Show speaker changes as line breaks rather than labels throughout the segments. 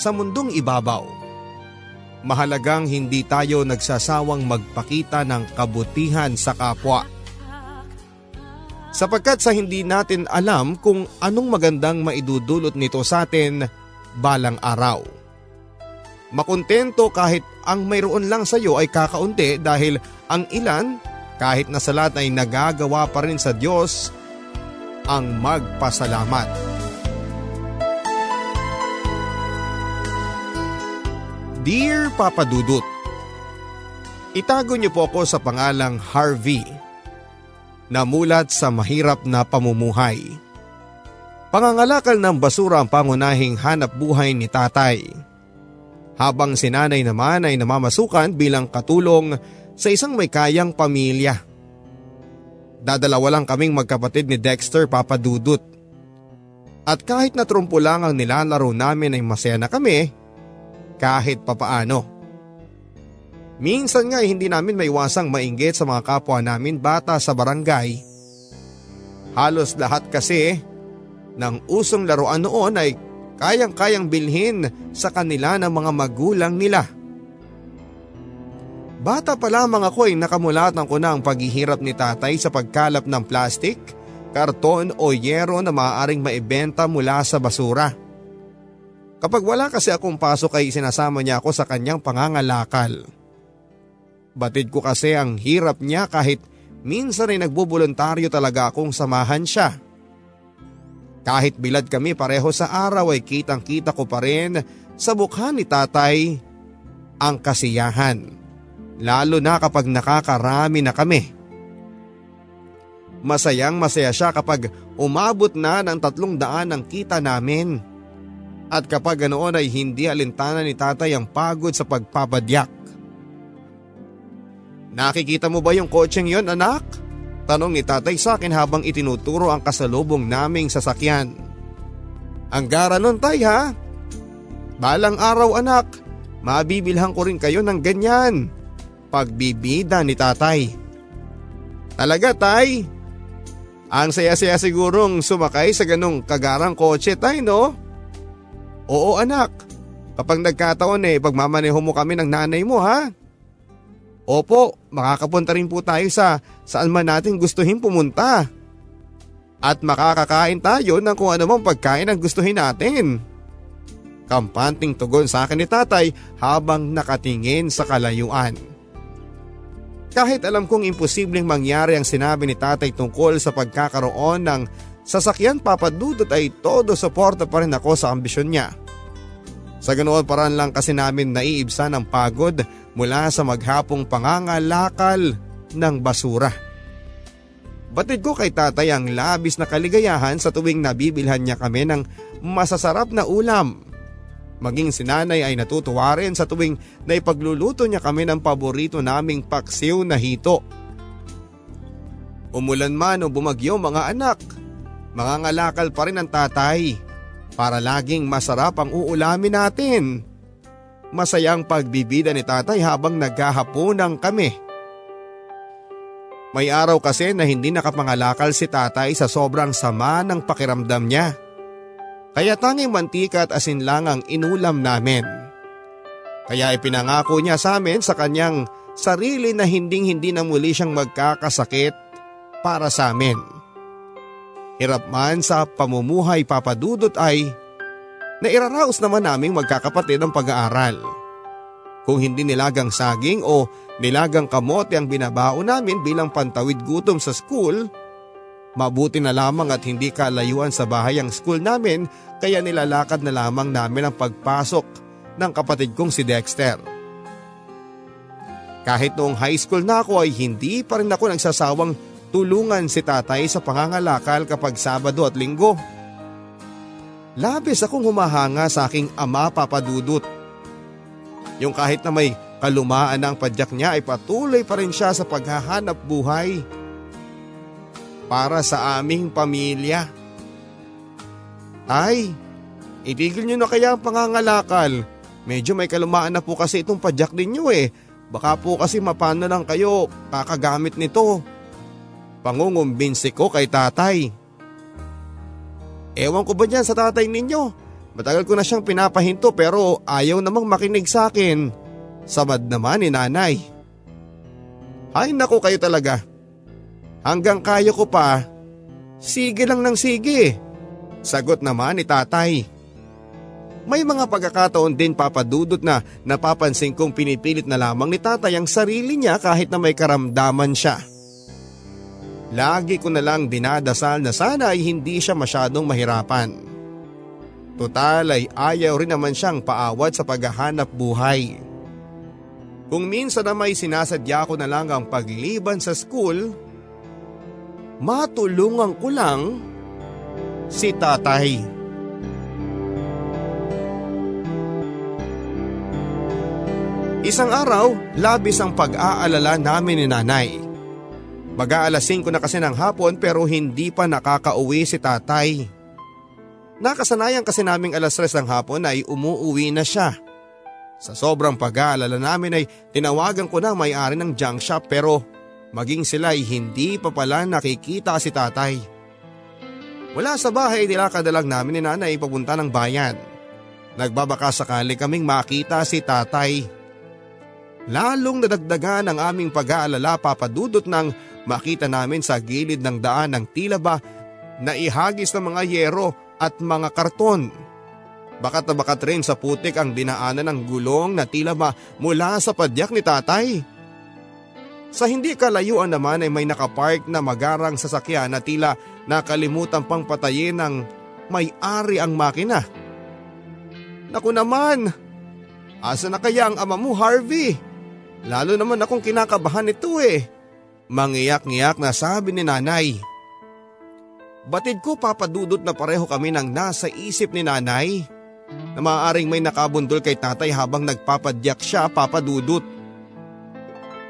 sa
mundong ibabaw. Mahalagang hindi tayo nagsasawang magpakita ng kabutihan sa kapwa. Sapagkat sa hindi natin alam kung anong magandang maidudulot nito sa atin balang araw. Makontento kahit ang mayroon lang sa iyo ay kakaunti dahil ang ilan kahit na sa lahat ay nagagawa pa rin sa Diyos ang magpasalamat. Dear Papa Dudut, Itago niyo po ako sa pangalang Harvey na mulat sa mahirap na pamumuhay. Pangangalakal ng basura ang pangunahing hanap buhay ni tatay. Habang si nanay naman ay namamasukan bilang katulong sa isang may kayang pamilya. Dadalawa lang kaming magkapatid ni Dexter Papa Dudut. At kahit na trumpo lang ang nilalaro namin ay masaya na kami kahit papaano. Minsan nga hindi namin maiwasang mainggit sa mga kapwa namin bata sa barangay. Halos lahat kasi ng usong laruan noon ay kayang-kayang bilhin sa kanila ng mga magulang nila. Bata pa lamang ako ay nakamulatan ko na ang paghihirap ni tatay sa pagkalap ng plastik, karton o yero na maaaring maibenta mula sa basura. Kapag wala kasi akong pasok ay sinasama niya ako sa kanyang pangangalakal. Batid ko kasi ang hirap niya kahit minsan ay nagbubuluntaryo talaga akong samahan siya. Kahit bilad kami pareho sa araw ay kitang kita ko pa rin sa mukha ni tatay ang kasiyahan. Lalo na kapag nakakarami na kami. Masayang masaya siya kapag umabot na ng tatlong daan ang kita namin. At kapag ganoon ay hindi alintana ni tatay ang pagod sa pagpapadyak. Nakikita mo ba yung kotseng yon anak? Tanong ni tatay sa akin habang itinuturo ang kasalubong naming sasakyan. Ang gara nun tay ha? Balang araw anak, mabibilhan ko rin kayo ng ganyan. Pagbibida ni tatay. Talaga tay? Ang saya-saya sigurong sumakay sa ganong kagarang kotse tay no? Oo anak, kapag nagkataon eh pagmamaneho mo kami ng nanay mo ha. Opo, makakapunta rin po tayo sa saan man natin gustuhin pumunta. At makakakain tayo ng kung anumang pagkain ang gustuhin natin. Kampanting tugon sa akin ni tatay habang nakatingin sa kalayuan. Kahit alam kong imposibleng mangyari ang sinabi ni tatay tungkol sa pagkakaroon ng sasakyan papadudot ay todo suporta pa rin ako sa ambisyon niya. Sa ganoon paraan lang kasi namin naiibsan ang pagod mula sa maghapong pangangalakal ng basura. Batid ko kay tatay ang labis na kaligayahan sa tuwing nabibilhan niya kami ng masasarap na ulam. Maging si nanay ay natutuwa rin sa tuwing naipagluluto niya kami ng paborito naming paksiw na hito. Umulan man o bumagyo mga anak, mga ngalakal pa rin ang tatay para laging masarap ang uulamin natin. Masayang pagbibida ni tatay habang naghahaponan kami. May araw kasi na hindi nakapangalakal si tatay sa sobrang sama ng pakiramdam niya. Kaya tanging mantika at asin lang ang inulam namin. Kaya ipinangako niya sa amin sa kanyang sarili na hinding hindi na muli siyang magkakasakit para sa amin. Hirap man sa pamumuhay papadudot ay nairaraos naman naming magkakapatid ang pag-aaral. Kung hindi nilagang saging o nilagang kamote ang binabao namin bilang pantawid gutom sa school, mabuti na lamang at hindi kalayuan sa bahay ang school namin kaya nilalakad na lamang namin ang pagpasok ng kapatid kong si Dexter. Kahit noong high school na ako ay hindi pa rin ako nagsasawang tulungan si tatay sa pangangalakal kapag Sabado at Linggo. Labis akong humahanga sa aking ama papadudot. Yung kahit na may kalumaan ang padyak niya ay patuloy pa rin siya sa paghahanap buhay para sa aming pamilya. Ay, itigil niyo na kaya ang pangangalakal. Medyo may kalumaan na po kasi itong padyak ninyo eh. Baka po kasi mapano lang kayo kakagamit nito. Pangungumbinsi ko kay tatay. Ewan ko ba dyan sa tatay ninyo? Matagal ko na siyang pinapahinto pero ayaw namang makinig sa akin. Samad naman ni nanay. Ay nako kayo talaga. Hanggang kaya ko pa, sige lang ng sige. Sagot naman ni tatay. May mga pagkakataon din papadudot na napapansin kong pinipilit na lamang ni tatay ang sarili niya kahit na may karamdaman siya. Lagi ko na lang dinadasal na sana ay hindi siya masyadong mahirapan. Total ay ayaw rin naman siyang paawat sa paghahanap buhay. Kung minsan na may sinasadya ko na lang ang pagliban sa school, matulungan ko lang si tatay. Isang araw, labis ang pag-aalala namin ni nanay. Mag-aalasin ko na kasi ng hapon pero hindi pa nakakauwi si tatay. Nakasanayan kasi naming alas 3 ng hapon ay umuuwi na siya. Sa sobrang pag-aalala namin ay tinawagan ko na may-ari ng junk shop pero maging sila ay hindi pa pala nakikita si tatay. Wala sa bahay nilakad lang namin ni nanay papunta ng bayan. Nagbabaka sakali kaming makita si tatay. Lalong nadagdagan ang aming pag-aalala papadudot nang makita namin sa gilid ng daan ng tila ba na ihagis ng mga yero at mga karton. Bakat na bakat rin sa putik ang dinaanan ng gulong na tila ba mula sa padyak ni tatay. Sa hindi kalayuan naman ay may nakapark na magarang sasakyan na tila nakalimutan pang patayin ng may-ari ang makina. Naku naman! Asa na kaya ang ama mo Harvey? Lalo naman akong kinakabahan nito eh. Mangiyak-ngiyak na sabi ni nanay. Batid ko papadudot na pareho kami ng nasa isip ni nanay na maaaring may nakabundol kay tatay habang nagpapadyak siya papadudot.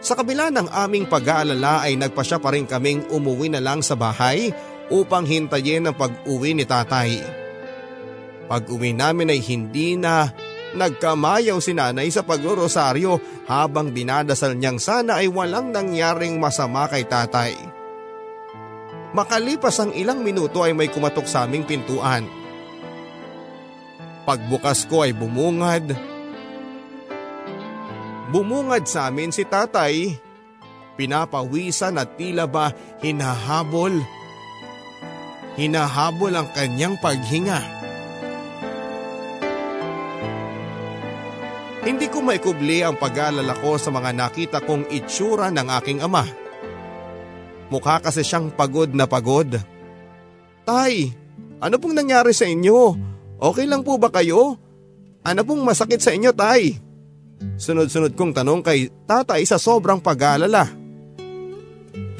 Sa kabila ng aming pag-aalala ay nagpasya pa rin kaming umuwi na lang sa bahay upang hintayin ang pag-uwi ni tatay. Pag-uwi namin ay hindi na nagkamayaw si nanay sa paglorosaryo habang dinadasal niyang sana ay walang nangyaring masama kay tatay. Makalipas ang ilang minuto ay may kumatok sa aming pintuan. Pagbukas ko ay bumungad. Bumungad sa amin si tatay. Pinapawisan at tila ba hinahabol. Hinahabol ang kanyang paghinga. Hindi ko maikubli ang pag-aalala ko sa mga nakita kong itsura ng aking ama. Mukha kasi siyang pagod na pagod. Tay, ano pong nangyari sa inyo? Okay lang po ba kayo? Ano pong masakit sa inyo, tay? Sunod-sunod kong tanong kay tatay sa sobrang pag-aalala.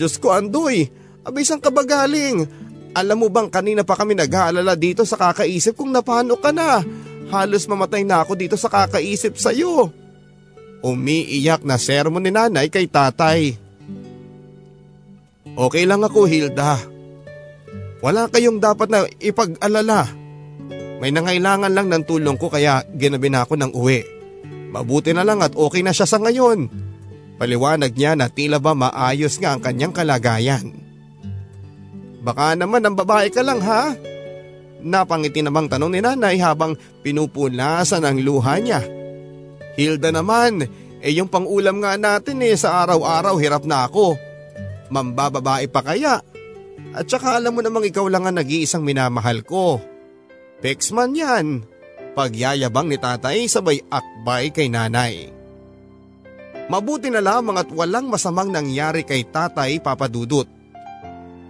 Diyos ko, Andoy, abay saan ka ba galing? Alam mo bang kanina pa kami nag-aalala dito sa kakaisip kung napano ka na? Halos mamatay na ako dito sa kakaisip sa'yo. Umiiyak na sermon ni nanay kay tatay. Okay lang ako Hilda. Wala kayong dapat na ipag-alala. May nangailangan lang ng tulong ko kaya ginabi na ako ng uwi. Mabuti na lang at okay na siya sa ngayon. Paliwanag niya na tila ba maayos nga ang kanyang kalagayan. Baka naman ang babae ka lang ha? Napangiti namang tanong ni nanay habang pinupunasan ang luha niya. Hilda naman, eh yung pangulam nga natin eh sa araw-araw hirap na ako. Mambababae pa kaya? At saka alam mo namang ikaw lang ang nag-iisang minamahal ko. Pexman yan. Pagyayabang ni tatay sabay akbay kay nanay. Mabuti na lamang at walang masamang nangyari kay tatay papadudot.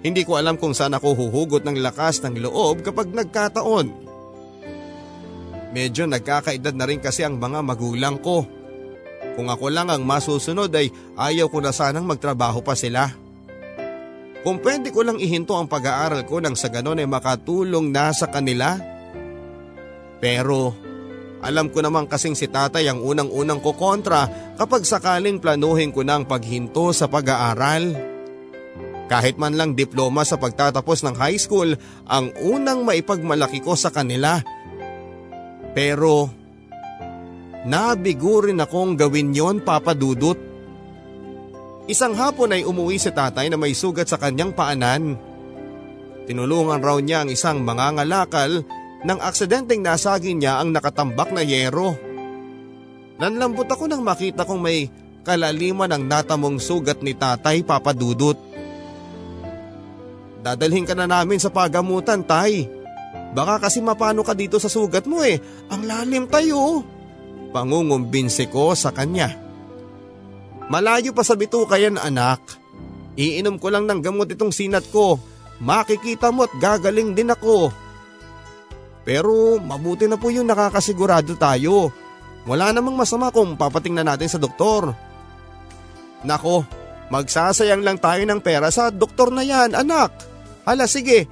Hindi ko alam kung saan ako huhugot ng lakas ng loob kapag nagkataon. Medyo nagkakaedad na rin kasi ang mga magulang ko. Kung ako lang ang masusunod ay ayaw ko na sanang magtrabaho pa sila. Kung pwede ko lang ihinto ang pag-aaral ko nang sa ganon ay makatulong na sa kanila. Pero alam ko naman kasing si tatay ang unang-unang ko kontra kapag sakaling planuhin ko ng paghinto sa pag-aaral. Kahit man lang diploma sa pagtatapos ng high school ang unang maipagmalaki ko sa kanila. Pero nabigo rin akong gawin yon papadudot. Isang hapon ay umuwi si tatay na may sugat sa kanyang paanan. Tinulungan raw niya ang isang mangangalakal nang aksidenteng nasagi niya ang nakatambak na yero. Nanlambot ako nang makita kong may kalaliman ang natamong sugat ni tatay papadudot. Dadalhin ka na namin sa pagamutan, tay. Baka kasi mapano ka dito sa sugat mo eh. Ang lalim tayo. Pangungumbinse ko sa kanya. Malayo pa sa bituka yan anak. Iinom ko lang ng gamot itong sinat ko. Makikita mo at gagaling din ako. Pero mabuti na po yung nakakasigurado tayo. Wala namang masama kung papatingnan natin sa doktor. Nako, magsasayang lang tayo ng pera sa doktor na yan anak. Hala sige,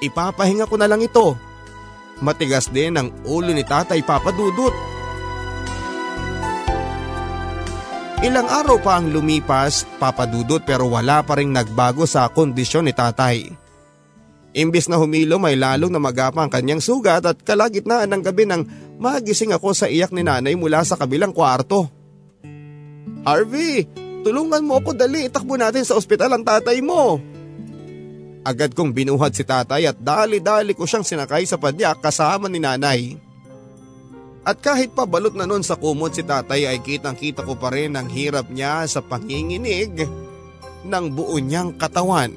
ipapahinga ko na lang ito. Matigas din ang ulo ni tatay papadudot. Ilang araw pa ang lumipas papadudot pero wala pa rin nagbago sa kondisyon ni tatay. Imbis na humilo may lalong na magapa ang kanyang sugat at kalagitnaan ng gabi nang magising ako sa iyak ni nanay mula sa kabilang kwarto. Harvey, tulungan mo ako dali itakbo natin sa ospital ang tatay mo. Agad kong binuhat si tatay at dali-dali ko siyang sinakay sa padyak kasama ni nanay. At kahit pa balot na nun sa kumot si tatay ay kitang kita ko pa rin ang hirap niya sa panginginig ng buo niyang katawan.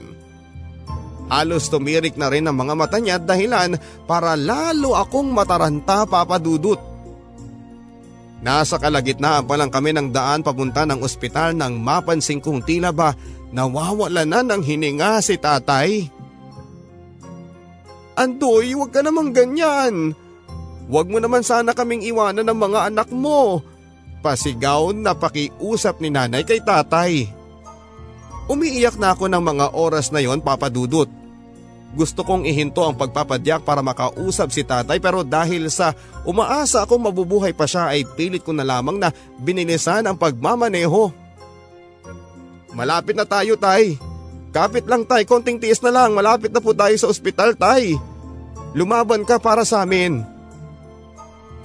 Halos tumirik na rin ang mga mata niya dahilan para lalo akong mataranta papadudot. Nasa kalagitnaan pa lang kami ng daan papunta ng ospital nang mapansin kong tila ba Nawawala na ng hininga si tatay. Andoy, huwag ka namang ganyan. Huwag mo naman sana kaming iwanan ng mga anak mo. Pasigaw na pakiusap ni nanay kay tatay. Umiiyak na ako ng mga oras na yon papadudot. Gusto kong ihinto ang pagpapadyak para makausap si tatay pero dahil sa umaasa akong mabubuhay pa siya ay pilit ko na lamang na binilisan ang pagmamaneho. Malapit na tayo tay. Kapit lang tay, konting tiis na lang. Malapit na po tayo sa ospital tay. Lumaban ka para sa amin.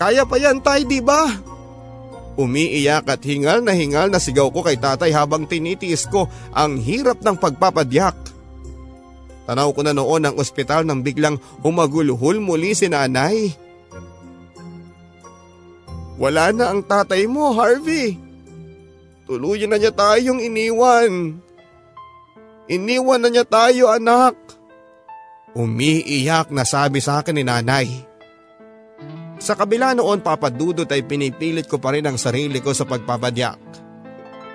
Kaya pa yan tay, di ba? Umiiyak at hingal na hingal na sigaw ko kay tatay habang tinitiis ko ang hirap ng pagpapadyak. Tanaw ko na noon ang ospital nang biglang humagulhol muli si nanay. Wala na ang tatay mo, Harvey. Tuluyan na niya tayong iniwan. Iniwan na niya tayo anak. Umiiyak na sabi sa akin ni nanay. Sa kabila noon papadudot ay pinipilit ko pa rin ang sarili ko sa pagpapadyak.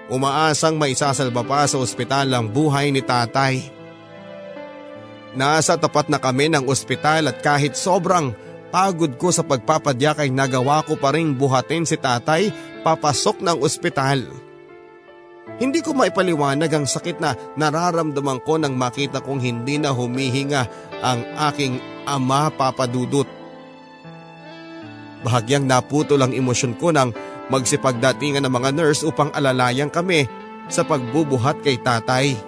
Umaasang maisasalba pa sa ospital ang buhay ni tatay. Nasa tapat na kami ng ospital at kahit sobrang pagod ko sa pagpapadyak ay nagawa ko pa rin buhatin si tatay papasok ng ospital. Hindi ko maipaliwanag ang sakit na nararamdaman ko nang makita kong hindi na humihinga ang aking ama papadudot. Bahagyang naputol ang emosyon ko nang magsipagdatingan ng mga nurse upang alalayan kami sa pagbubuhat kay tatay.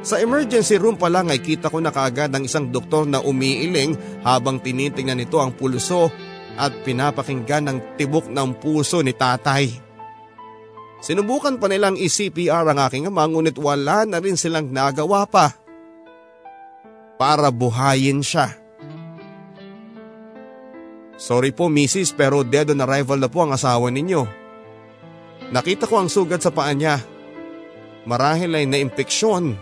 Sa emergency room pa lang ay kita ko na kaagad ang isang doktor na umiiling habang tinitingnan nito ang pulso at pinapakinggan ng tibok ng puso ni tatay. Sinubukan pa nilang i-CPR ang aking ama ngunit wala na rin silang nagawa pa para buhayin siya. Sorry po misis pero dead on arrival na po ang asawa ninyo. Nakita ko ang sugat sa paa niya. Marahil ay na-impeksyon.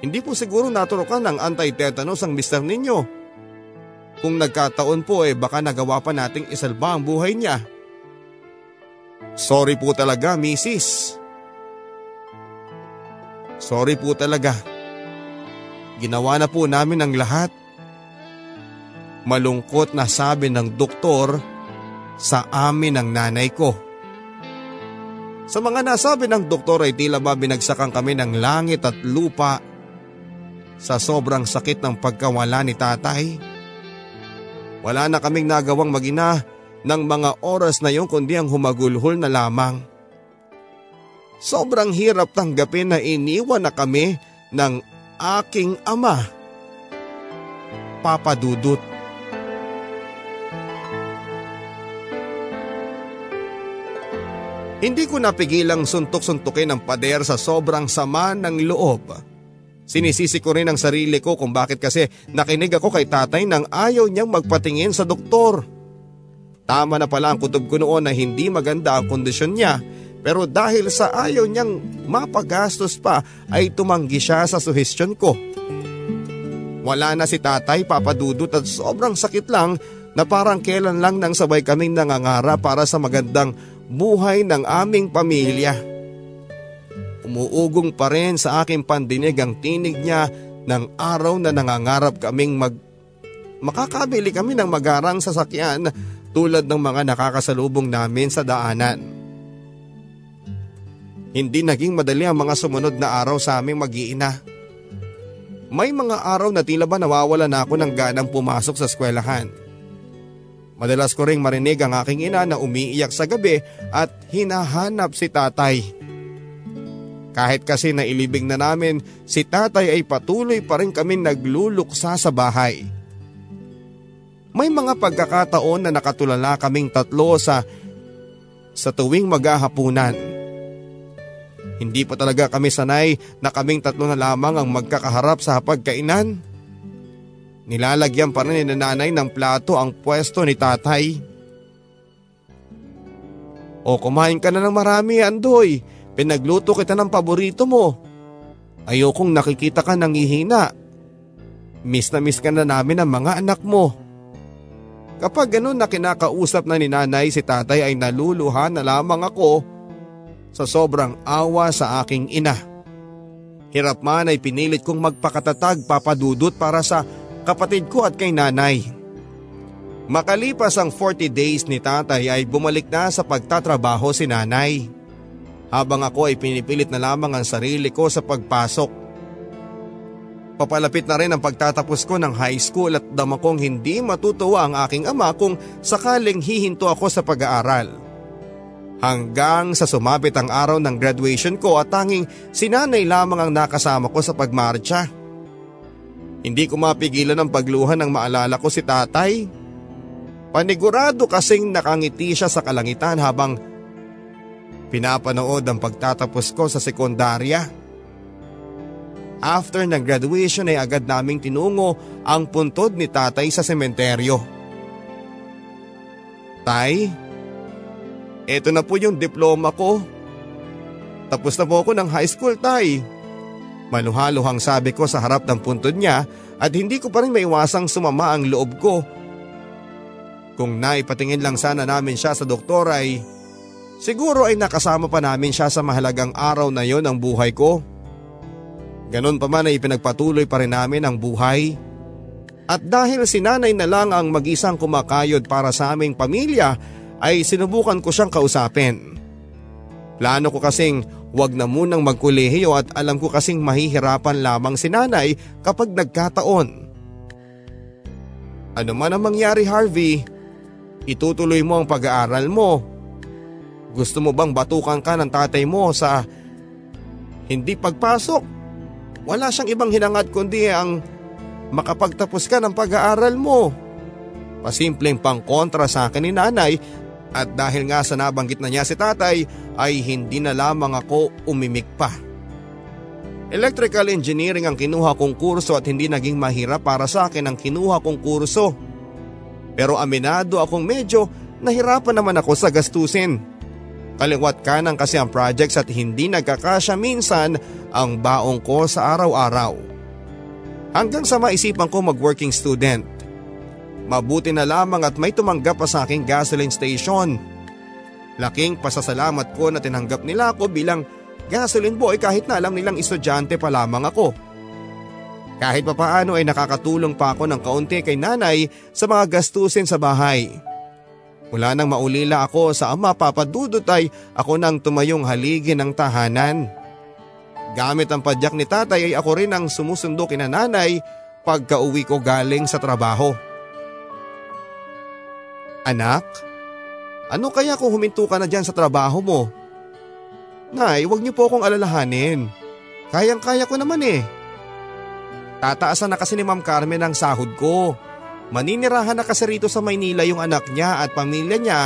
Hindi po siguro naturukan ng anti-tetanus ang mister ninyo. Kung nagkataon po eh baka nagawa pa nating isalba ang buhay niya. Sorry po talaga, misis. Sorry po talaga. Ginawa na po namin ang lahat. Malungkot na sabi ng doktor sa amin ng nanay ko. Sa mga nasabi ng doktor ay tila ba binagsakan kami ng langit at lupa sa sobrang sakit ng pagkawala ni tatay. Wala na kaming nagawang magina ng mga oras na yon kundi ang humagulhol na lamang. Sobrang hirap tanggapin na iniwan na kami ng aking ama. Papa Dudut. Hindi ko napigilang suntok-suntukin ang pader sa sobrang sama ng loob. Sinisisi ko rin ang sarili ko kung bakit kasi nakinig ako kay tatay nang ayaw niyang magpatingin sa doktor. Tama na pala ang kutob ko noon na hindi maganda ang kondisyon niya pero dahil sa ayaw niyang mapagastos pa ay tumanggi siya sa suhestyon ko. Wala na si tatay papadudot at sobrang sakit lang na parang kailan lang nang sabay kaming nangangara para sa magandang buhay ng aming pamilya. Umuugong pa rin sa aking pandinig ang tinig niya ng araw na nangangarap kaming mag makakabili kami ng magarang sasakyan tulad ng mga nakakasalubong namin sa daanan. Hindi naging madali ang mga sumunod na araw sa aming mag-iina. May mga araw na tila ba nawawala na ako ng ganang pumasok sa eskwelahan. Madalas ko ring marinig ang aking ina na umiiyak sa gabi at hinahanap si tatay. Kahit kasi nailibing na namin, si tatay ay patuloy pa rin kami nagluluksa sa bahay. May mga pagkakataon na nakatulala kaming tatlo sa sa tuwing maghahapunan. Hindi pa talaga kami sanay na kaming tatlo na lamang ang magkakaharap sa hapagkainan. Nilalagyan pa rin ni nanay ng plato ang pwesto ni tatay. O kumain ka na ng marami, Andoy. Pinagluto kita ng paborito mo. Ayokong nakikita ka nang ihina. Miss na miss ka na namin ang mga anak mo. Kapag ganun na kinakausap na ni nanay si tatay ay naluluha na lamang ako sa sobrang awa sa aking ina. Hirap man ay pinilit kong magpakatatag papadudot para sa kapatid ko at kay nanay. Makalipas ang 40 days ni tatay ay bumalik na sa pagtatrabaho si nanay. Habang ako ay pinipilit na lamang ang sarili ko sa pagpasok Papalapit na rin ang pagtatapos ko ng high school at dama kong hindi matutuwa ang aking ama kung sakaling hihinto ako sa pag-aaral. Hanggang sa sumabit ang araw ng graduation ko at tanging sinanay lamang ang nakasama ko sa pagmarcha. Hindi ko mapigilan ang pagluha ng maalala ko si tatay. Panigurado kasing nakangiti siya sa kalangitan habang pinapanood ang pagtatapos ko sa sekundarya. After ng graduation ay agad naming tinungo ang puntod ni tatay sa sementeryo. Tay, eto na po yung diploma ko. Tapos na po ako ng high school, tay. Maluhaluhang sabi ko sa harap ng puntod niya at hindi ko pa rin maiwasang sumama ang loob ko. Kung naipatingin lang sana namin siya sa doktor ay siguro ay nakasama pa namin siya sa mahalagang araw na yon ng buhay ko. Ganon pa man ay pinagpatuloy pa rin namin ang buhay. At dahil si nanay na lang ang mag-isang kumakayod para sa aming pamilya ay sinubukan ko siyang kausapin. Plano ko kasing wag na munang magkulehiyo at alam ko kasing mahihirapan lamang si nanay kapag nagkataon. Ano man ang mangyari Harvey, itutuloy mo ang pag-aaral mo. Gusto mo bang batukan ka ng tatay mo sa hindi pagpasok? Wala siyang ibang hinangad kundi ang makapagtapos ka ng pag-aaral mo. Pasimpleng pang kontra sa akin ni nanay at dahil nga sa nabanggit na niya si tatay ay hindi na lamang ako umimik pa. Electrical engineering ang kinuha kong kurso at hindi naging mahirap para sa akin ang kinuha kong kurso. Pero aminado akong medyo nahirapan naman ako sa gastusin. Kaliwat kanan kasi ang projects at hindi nagkakasya minsan ang baong ko sa araw-araw. Hanggang sa maisipan ko mag-working student. Mabuti na lamang at may tumanggap pa sa aking gasoline station. Laking pasasalamat ko na tinanggap nila ako bilang gasoline boy kahit na alam nilang estudyante pa lamang ako. Kahit papaano ay nakakatulong pa ako ng kaunti kay nanay sa mga gastusin sa bahay. Mula nang maulila ako sa ama papadudot ay ako nang tumayong haligi ng tahanan. Gamit ang padyak ni tatay ay ako rin ang sumusundo kina nanay pagka uwi ko galing sa trabaho. Anak, ano kaya kung huminto ka na dyan sa trabaho mo? Nay, huwag niyo po akong alalahanin. Kayang-kaya ko naman eh. Tataasan na kasi ni Ma'am Carmen ang sahod ko. Maninirahan na kasi rito sa Maynila yung anak niya at pamilya niya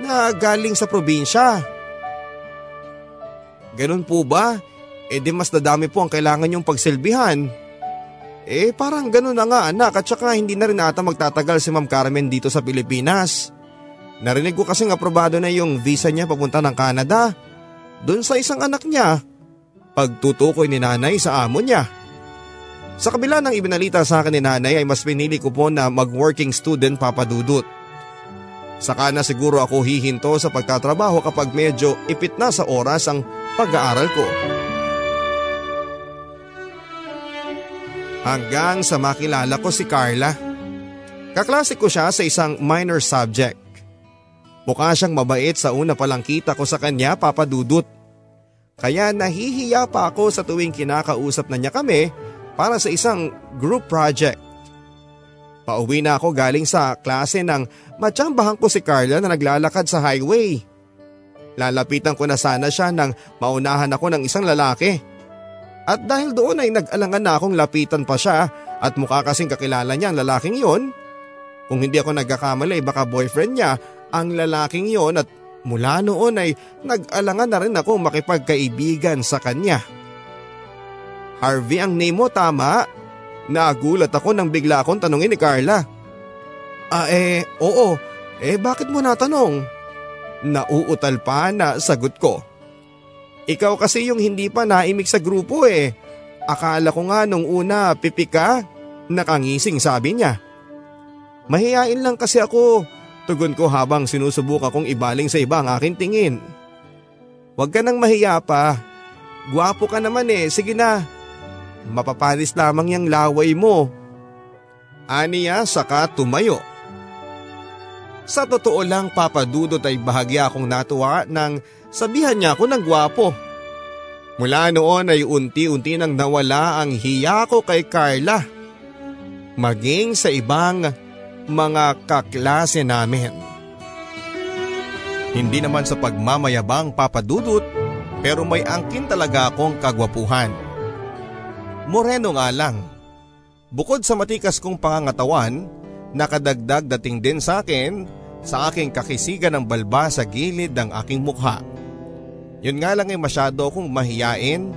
na galing sa probinsya. Ganun po ba? eh di mas dadami po ang kailangan yung pagsilbihan. Eh parang ganun na nga anak at saka hindi na rin ata magtatagal si Ma'am Carmen dito sa Pilipinas. Narinig ko kasing aprobado na yung visa niya papunta ng Canada. Doon sa isang anak niya. Pagtutukoy ni nanay sa amo niya. Sa kabila ng ibinalita sa akin ni nanay ay mas pinili ko po na mag-working student papadudot. Saka na siguro ako hihinto sa pagtatrabaho kapag medyo ipit na sa oras ang pag-aaral ko. Hanggang sa makilala ko si Carla. Kaklase ko siya sa isang minor subject. Mukha siyang mabait sa una palang kita ko sa kanya papadudot. Kaya nahihiya pa ako sa tuwing kinakausap na niya kami para sa isang group project. Pauwi na ako galing sa klase ng matsambahan ko si Carla na naglalakad sa highway. Lalapitan ko na sana siya nang maunahan ako ng isang lalaki. At dahil doon ay nag-alangan na akong lapitan pa siya at mukha kasing kakilala niya ang lalaking yon. Kung hindi ako nagkakamali baka boyfriend niya ang lalaking yon at mula noon ay nag-alangan na rin ako makipagkaibigan sa kanya. Harvey ang name mo tama. Nagulat ako nang bigla akong tanungin ni Carla. Ah eh, oo. Eh bakit mo natanong? Nauutal pa na sagot ko. Ikaw kasi yung hindi pa naimik sa grupo eh. Akala ko nga nung una pipi ka. Nakangising sabi niya. Mahihain lang kasi ako. Tugon ko habang sinusubukan kong ibaling sa iba ang aking tingin. Huwag ka nang mahiya pa. Guwapo ka naman eh, sige na. Mapapanis lamang yung laway mo. Aniya saka tumayo. Sa totoo lang papadudot ay bahagya akong natuwa nang Sabihan niya ako ng gwapo. Mula noon ay unti-unti nang nawala ang hiya ko kay Carla. Maging sa ibang mga kaklase namin. Hindi naman sa pagmamayabang papadudot pero may angkin talaga akong kagwapuhan. Moreno nga lang. Bukod sa matikas kong pangangatawan, nakadagdag dating din sa akin sa aking kakisigan ng balba sa gilid ng aking mukha. Yun nga lang ay masyado akong mahiyain.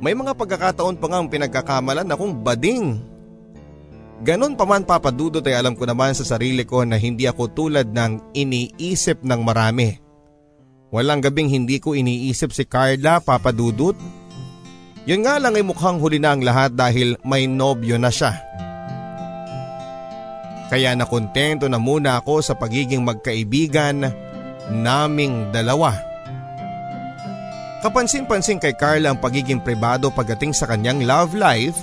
May mga pagkakataon pa nga ang pinagkakamalan akong bading. Ganon pa man papadudot ay alam ko naman sa sarili ko na hindi ako tulad ng iniisip ng marami. Walang gabing hindi ko iniisip si Carla papadudot. Yun nga lang ay mukhang huli na ang lahat dahil may nobyo na siya. Kaya nakontento na muna ako sa pagiging magkaibigan naming dalawa. Kapansin-pansin kay Carla ang pagiging pribado pagdating sa kanyang love life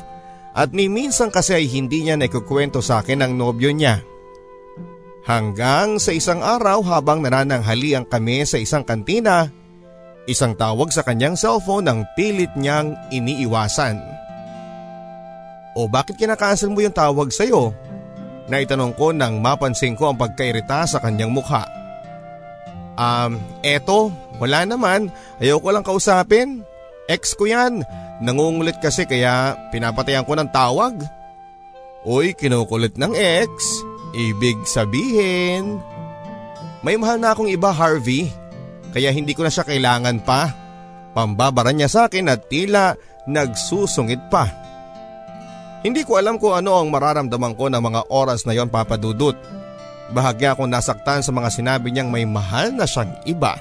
at ni minsan kasi ay hindi niya naikukwento sa akin ang nobyo niya. Hanggang sa isang araw habang nanananghalian kami sa isang kantina, isang tawag sa kanyang cellphone ang pilit niyang iniiwasan. O bakit kinakancel mo yung tawag sa'yo? Naitanong ko nang mapansin ko ang pagkairita sa kanyang mukha. Um, eto, wala naman. Ayaw ko lang kausapin. Ex ko yan. Nangungulit kasi kaya pinapatayan ko ng tawag. Uy, kinukulit ng ex. Ibig sabihin, may mahal na akong iba Harvey. Kaya hindi ko na siya kailangan pa. Pambabara niya sa akin at tila nagsusungit pa. Hindi ko alam kung ano ang mararamdaman ko ng mga oras na yon papadudot. Bahagya akong nasaktan sa mga sinabi niyang may mahal na siyang iba.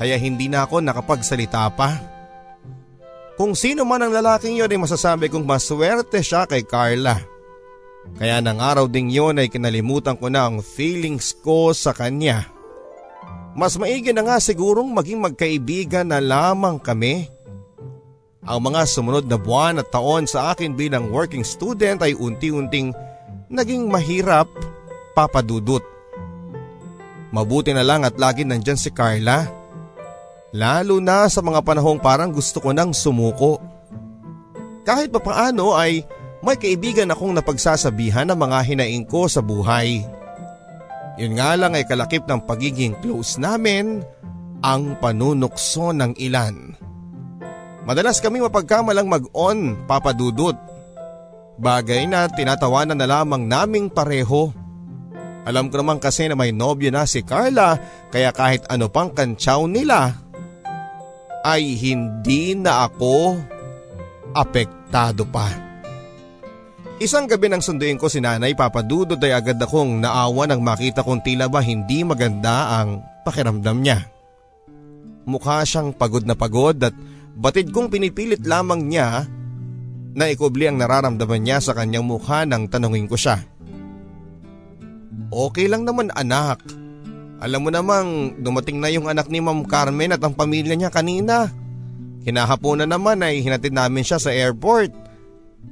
Kaya hindi na ako nakapagsalita pa. Kung sino man ang lalaking yon ay masasabi kong maswerte siya kay Carla. Kaya nang araw ding yon ay kinalimutan ko na ang feelings ko sa kanya. Mas maigi na nga sigurong maging magkaibigan na lamang kami. Ang mga sumunod na buwan at taon sa akin bilang working student ay unti-unting naging mahirap papadudot. Mabuti na lang at lagi nandyan si Carla. Lalo na sa mga panahong parang gusto ko nang sumuko. Kahit pa paano ay may kaibigan akong napagsasabihan ng mga hinaing ko sa buhay. Yun nga lang ay kalakip ng pagiging close namin ang panunukso ng ilan. Madalas kami mapagkamalang mag-on papadudot. Bagay na tinatawanan na lamang naming pareho. Alam ko naman kasi na may nobyo na si Carla kaya kahit ano pang kantsaw nila ay hindi na ako apektado pa. Isang gabi nang sunduin ko si nanay papadudod ay agad akong naawa nang makita kong tila ba hindi maganda ang pakiramdam niya. Mukha siyang pagod na pagod at batid kong pinipilit lamang niya na ikubli ang nararamdaman niya sa kanyang mukha nang tanungin ko siya. Okay lang naman anak. Alam mo namang dumating na yung anak ni Ma'am Carmen at ang pamilya niya kanina. Hinahaponan naman ay hinatid namin siya sa airport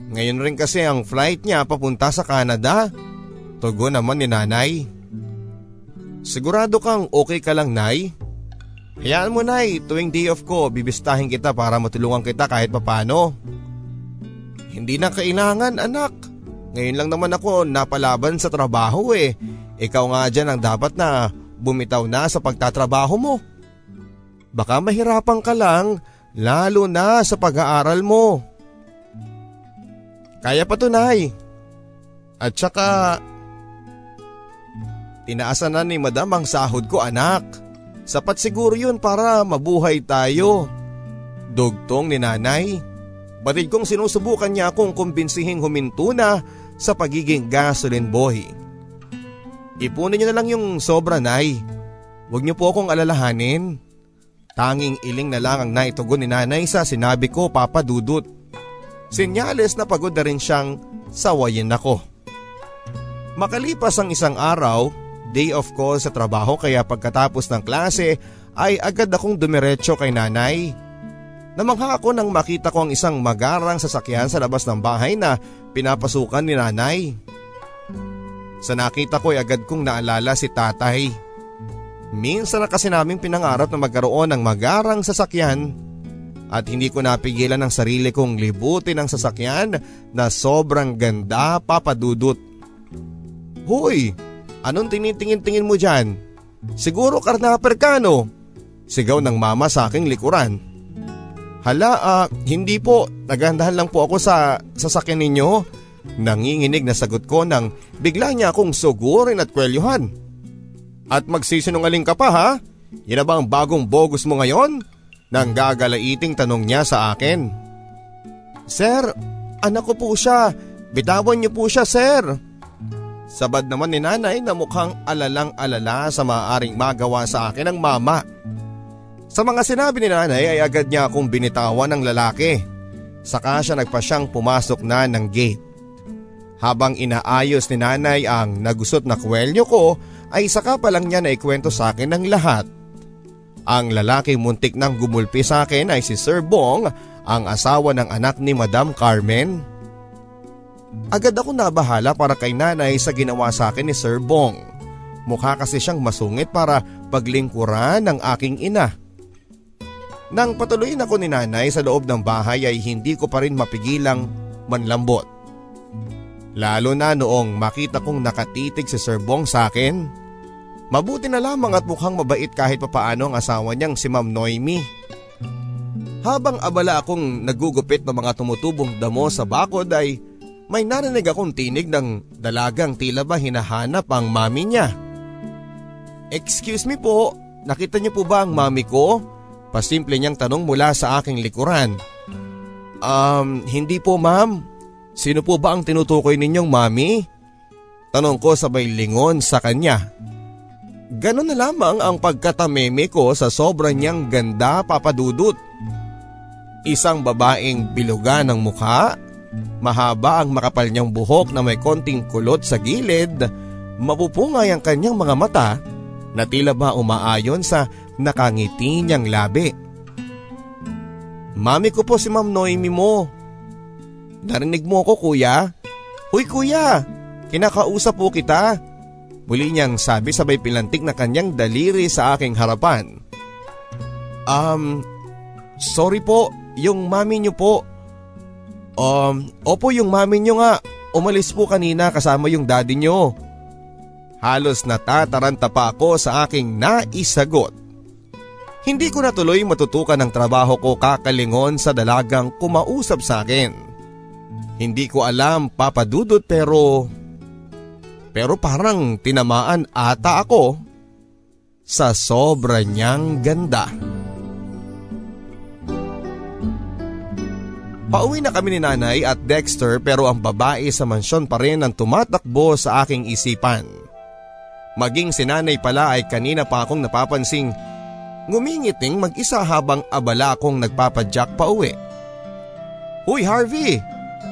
ngayon rin kasi ang flight niya papunta sa Canada. Tugo naman ni nanay. Sigurado kang okay ka lang nay? Hayaan mo nay, tuwing day off ko bibistahin kita para matulungan kita kahit papano. Hindi na kailangan anak. Ngayon lang naman ako napalaban sa trabaho eh. Ikaw nga dyan ang dapat na bumitaw na sa pagtatrabaho mo. Baka mahirapan ka lang lalo na sa pag-aaral mo. Kaya pa tunay. At saka, tinaasan na ni madam ang sahod ko anak. Sapat siguro yun para mabuhay tayo. Dugtong ni nanay. Batid kong sinusubukan niya akong kumbinsihin huminto na sa pagiging gasoline boy. Ipunin niyo na lang yung sobra nay. Huwag niyo po akong alalahanin. Tanging iling na lang ang naitugon ni nanay sa sinabi ko papadudot. Senyales na pagod na rin siyang sawayin ako. Makalipas ang isang araw, day off ko sa trabaho kaya pagkatapos ng klase ay agad akong dumiretso kay nanay. Namangha ako nang makita ko ang isang magarang sasakyan sa labas ng bahay na pinapasukan ni nanay. Sa nakita ko ay agad kong naalala si tatay. Minsan na kasi naming pinangarap na magkaroon ng magarang sasakyan at hindi ko napigilan ang sarili kong libutin ang sasakyan na sobrang ganda papadudot. Hoy, anong tinitingin-tingin mo dyan? Siguro karnaper ka no? Sigaw ng mama sa aking likuran. Hala, uh, hindi po. Nagandahan lang po ako sa sasakyan ninyo. Nanginginig na sagot ko nang bigla niya akong sugurin at kwelyuhan. At magsisinungaling ka pa ha? Yan na ba ang bagong bogus mo ngayon? Nang gagalaiting tanong niya sa akin. Sir, anak ko po siya. Bitawan niyo po siya, sir. Sabad naman ni nanay na mukhang alalang alala sa maaaring magawa sa akin ng mama. Sa mga sinabi ni nanay ay agad niya akong binitawan ng lalaki. Saka siya nagpa siyang pumasok na ng gate. Habang inaayos ni nanay ang nagusot na kwelyo ko ay saka pa lang niya na ikwento sa akin ng lahat. Ang lalaking muntik nang gumulpi sa akin ay si Sir Bong, ang asawa ng anak ni Madam Carmen. Agad ako nabahala para kay nanay sa ginawa sa akin ni Sir Bong. Mukha kasi siyang masungit para paglingkuran ng aking ina. Nang patuloyin ako ni nanay sa loob ng bahay ay hindi ko pa rin mapigilang manlambot. Lalo na noong makita kong nakatitig si Sir Bong sa akin. Mabuti na lamang at mukhang mabait kahit papaano ang asawa niyang si Ma'am Noemi. Habang abala akong nagugupit ng mga tumutubong damo sa bakod ay may narinig akong tinig ng dalagang tila ba hinahanap ang mami niya. Excuse me po, nakita niyo po ba ang mami ko? Pasimple niyang tanong mula sa aking likuran. Um, hindi po ma'am. Sino po ba ang tinutukoy ninyong mami? Tanong ko sabay lingon sa kanya. Ganon na lamang ang pagkatameme ko sa sobrang niyang ganda papadudot. Isang babaeng biluga ng mukha Mahaba ang makapal niyang buhok na may konting kulot sa gilid, mapupungay ang kanyang mga mata na tila ba umaayon sa nakangiti niyang labi. Mami ko po si Ma'am Noemi mo. Narinig mo ko kuya? Huy kuya, kinakausap po kita. Muli niyang sabi sabay pilantik na kanyang daliri sa aking harapan. Um, sorry po, yung mami niyo po Um, opo yung mami nyo nga. Umalis po kanina kasama yung daddy nyo. Halos natataranta pa ako sa aking naisagot. Hindi ko natuloy matutukan ang trabaho ko kakalingon sa dalagang kumausap sa akin. Hindi ko alam papadudot pero... Pero parang tinamaan ata ako sa sobra niyang ganda. Pauwi na kami ni nanay at Dexter pero ang babae sa mansyon pa rin ang tumatakbo sa aking isipan. Maging si nanay pala ay kanina pa akong napapansing ngumingiting mag-isa habang abala akong nagpapadyak pa uwi. Uy Harvey,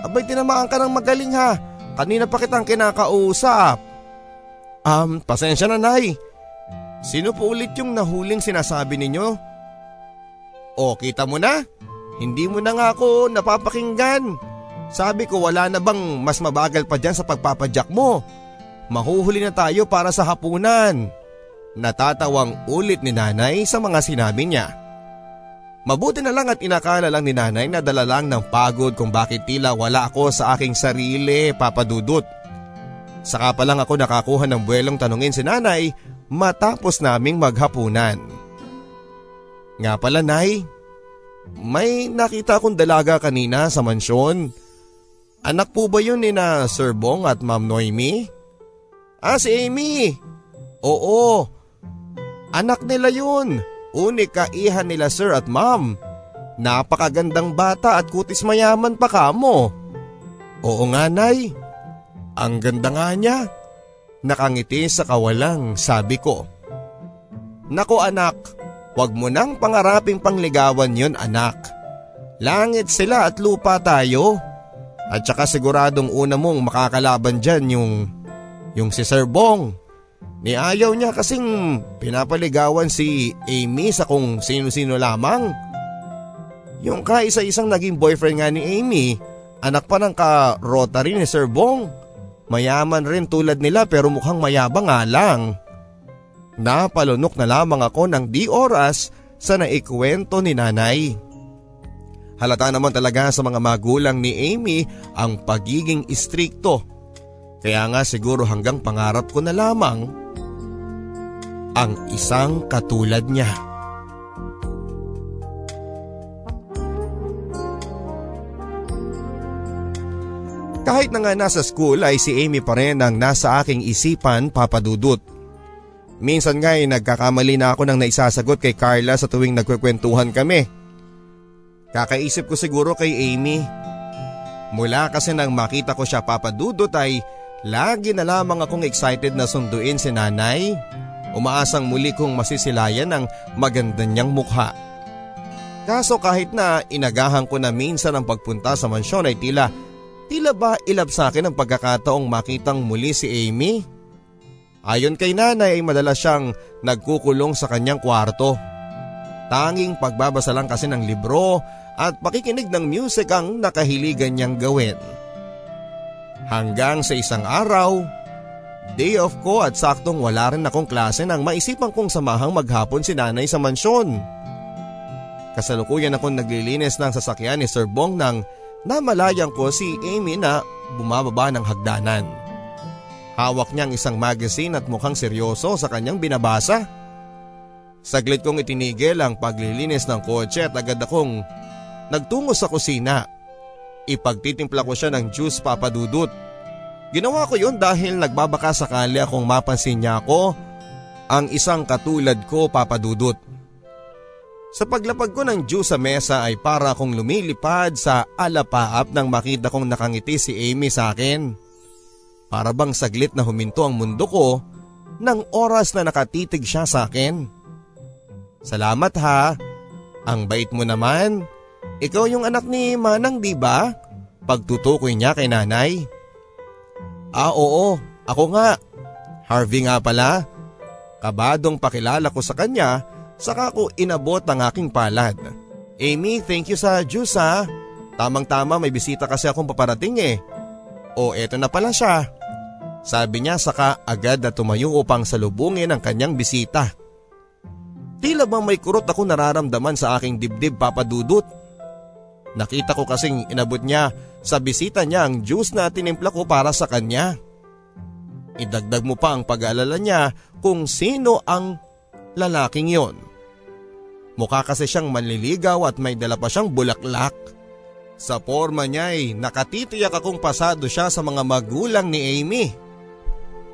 abay tinamaan ka ng magaling ha. Kanina pa kitang kinakausap. Um, pasensya na nay. Sino po ulit yung nahuling sinasabi ninyo? O, kita mo na? Hindi mo na nga ako napapakinggan. Sabi ko wala na bang mas mabagal pa dyan sa pagpapadyak mo. Mahuhuli na tayo para sa hapunan. Natatawang ulit ni nanay sa mga sinabi niya. Mabuti na lang at inakala lang ni nanay na dala lang ng pagod kung bakit tila wala ako sa aking sarili papadudot. Saka pa lang ako nakakuha ng buwelong tanungin si nanay matapos naming maghapunan. Nga pala nay, may nakita akong dalaga kanina sa mansyon. Anak po ba yun ni na Sir Bong at Ma'am Noemi? Ah, si Amy. Oo. Anak nila yun. Unik kaihan nila Sir at Ma'am. Napakagandang bata at kutis mayaman pa kamo. Oo nga, Nay. Ang ganda nga niya. Nakangiti sa kawalang, sabi ko. Nako anak, Huwag mo nang pangaraping pangligawan yon anak. Langit sila at lupa tayo. At saka siguradong una mong makakalaban dyan yung, yung si Sir Bong. Ni ayaw niya kasing pinapaligawan si Amy sa kung sino-sino lamang. Yung kaisa-isang naging boyfriend nga ni Amy, anak pa ng ka-rotary ni Sir Bong. Mayaman rin tulad nila pero mukhang mayabang nga lang. Napalunok na lamang ako ng di oras sa naikwento ni nanay. Halata naman talaga sa mga magulang ni Amy ang pagiging istrikto. Kaya nga siguro hanggang pangarap ko na lamang ang isang katulad niya. Kahit na nga nasa school ay si Amy pa rin ang nasa aking isipan papadudot. Minsan nga ay nagkakamali na ako nang naisasagot kay Carla sa tuwing nagkwekwentuhan kami. Kakaisip ko siguro kay Amy. Mula kasi nang makita ko siya papadudot ay lagi na lamang akong excited na sunduin si nanay. Umaasang muli kong masisilayan ang maganda niyang mukha. Kaso kahit na inagahan ko na minsan ang pagpunta sa mansyon ay tila Tila ba ilab sa akin ang pagkakataong makitang muli si Amy? Ayon kay nanay ay madalas siyang nagkukulong sa kanyang kwarto. Tanging pagbabasa lang kasi ng libro at pakikinig ng music ang nakahiligan niyang gawin. Hanggang sa isang araw, day off ko at saktong wala rin akong klase nang maisipan kong samahang maghapon si nanay sa mansyon. Kasalukuyan akong naglilinis ng sasakyan ni Sir Bong nang namalayang ko si Amy na bumababa ng hagdanan. Hawak niyang isang magazine at mukhang seryoso sa kanyang binabasa. Saglit kong itinigil ang paglilinis ng kotse at agad akong nagtungo sa kusina. Ipagtitimpla ko siya ng juice papadudot. Ginawa ko yun dahil nagbabaka sakali akong mapansin niya ako ang isang katulad ko papadudot. Sa paglapag ko ng juice sa mesa ay para akong lumilipad sa alapaap nang makita kong nakangiti si Amy sa akin. Para bang saglit na huminto ang mundo ko nang oras na nakatitig siya sa akin. Salamat ha. Ang bait mo naman. Ikaw yung anak ni Manang di ba? Pagtutukoy niya kay nanay. Ah oo, ako nga. Harvey nga pala. Kabadong pakilala ko sa kanya Saka ko inabot ang aking palad. Amy, thank you sa juice ha. Tamang-tama may bisita kasi akong paparating eh. O eto na pala siya. Sabi niya saka agad na tumayo upang salubungin ang kanyang bisita. Tila bang may kurot ako nararamdaman sa aking dibdib papadudot. Nakita ko kasing inabot niya sa bisita niya ang juice na tinimpla ko para sa kanya. Idagdag mo pa ang pag-aalala niya kung sino ang lalaking yon. Mukha kasi siyang manliligaw at may dala pa siyang bulaklak. Sa forma niya ay nakatitiyak akong pasado siya sa mga magulang ni Amy.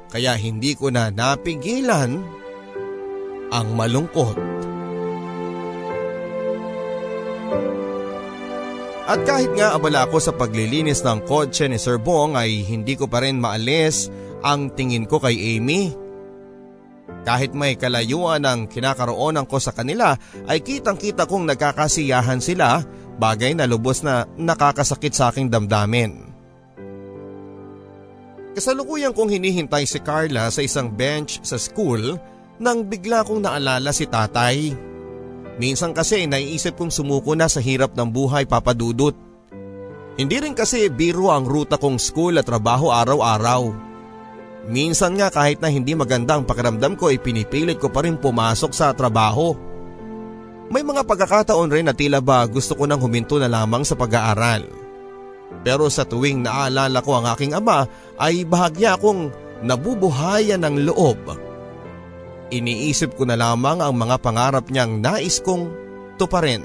Kaya hindi ko na napigilan ang malungkot. At kahit nga abala ako sa paglilinis ng kotse ni Sir Bong ay hindi ko pa rin maalis ang tingin ko kay Amy. Kahit may kalayuan ang kinakaroonan ko sa kanila ay kitang kita kong nagkakasiyahan sila bagay na lubos na nakakasakit sa aking damdamin. Kasalukuyan kong hinihintay si Carla sa isang bench sa school nang bigla kong naalala si tatay. Minsan kasi naiisip kong sumuko na sa hirap ng buhay papadudot. Hindi rin kasi biro ang ruta kong school at trabaho araw-araw. Minsan nga kahit na hindi maganda ang pakiramdam ko ay pinipilit ko pa rin pumasok sa trabaho. May mga pagkakataon rin na tila ba gusto ko nang huminto na lamang sa pag-aaral. Pero sa tuwing naalala ko ang aking ama ay bahagya akong nabubuhayan ng loob. Iniisip ko na lamang ang mga pangarap niyang nais kong tuparin.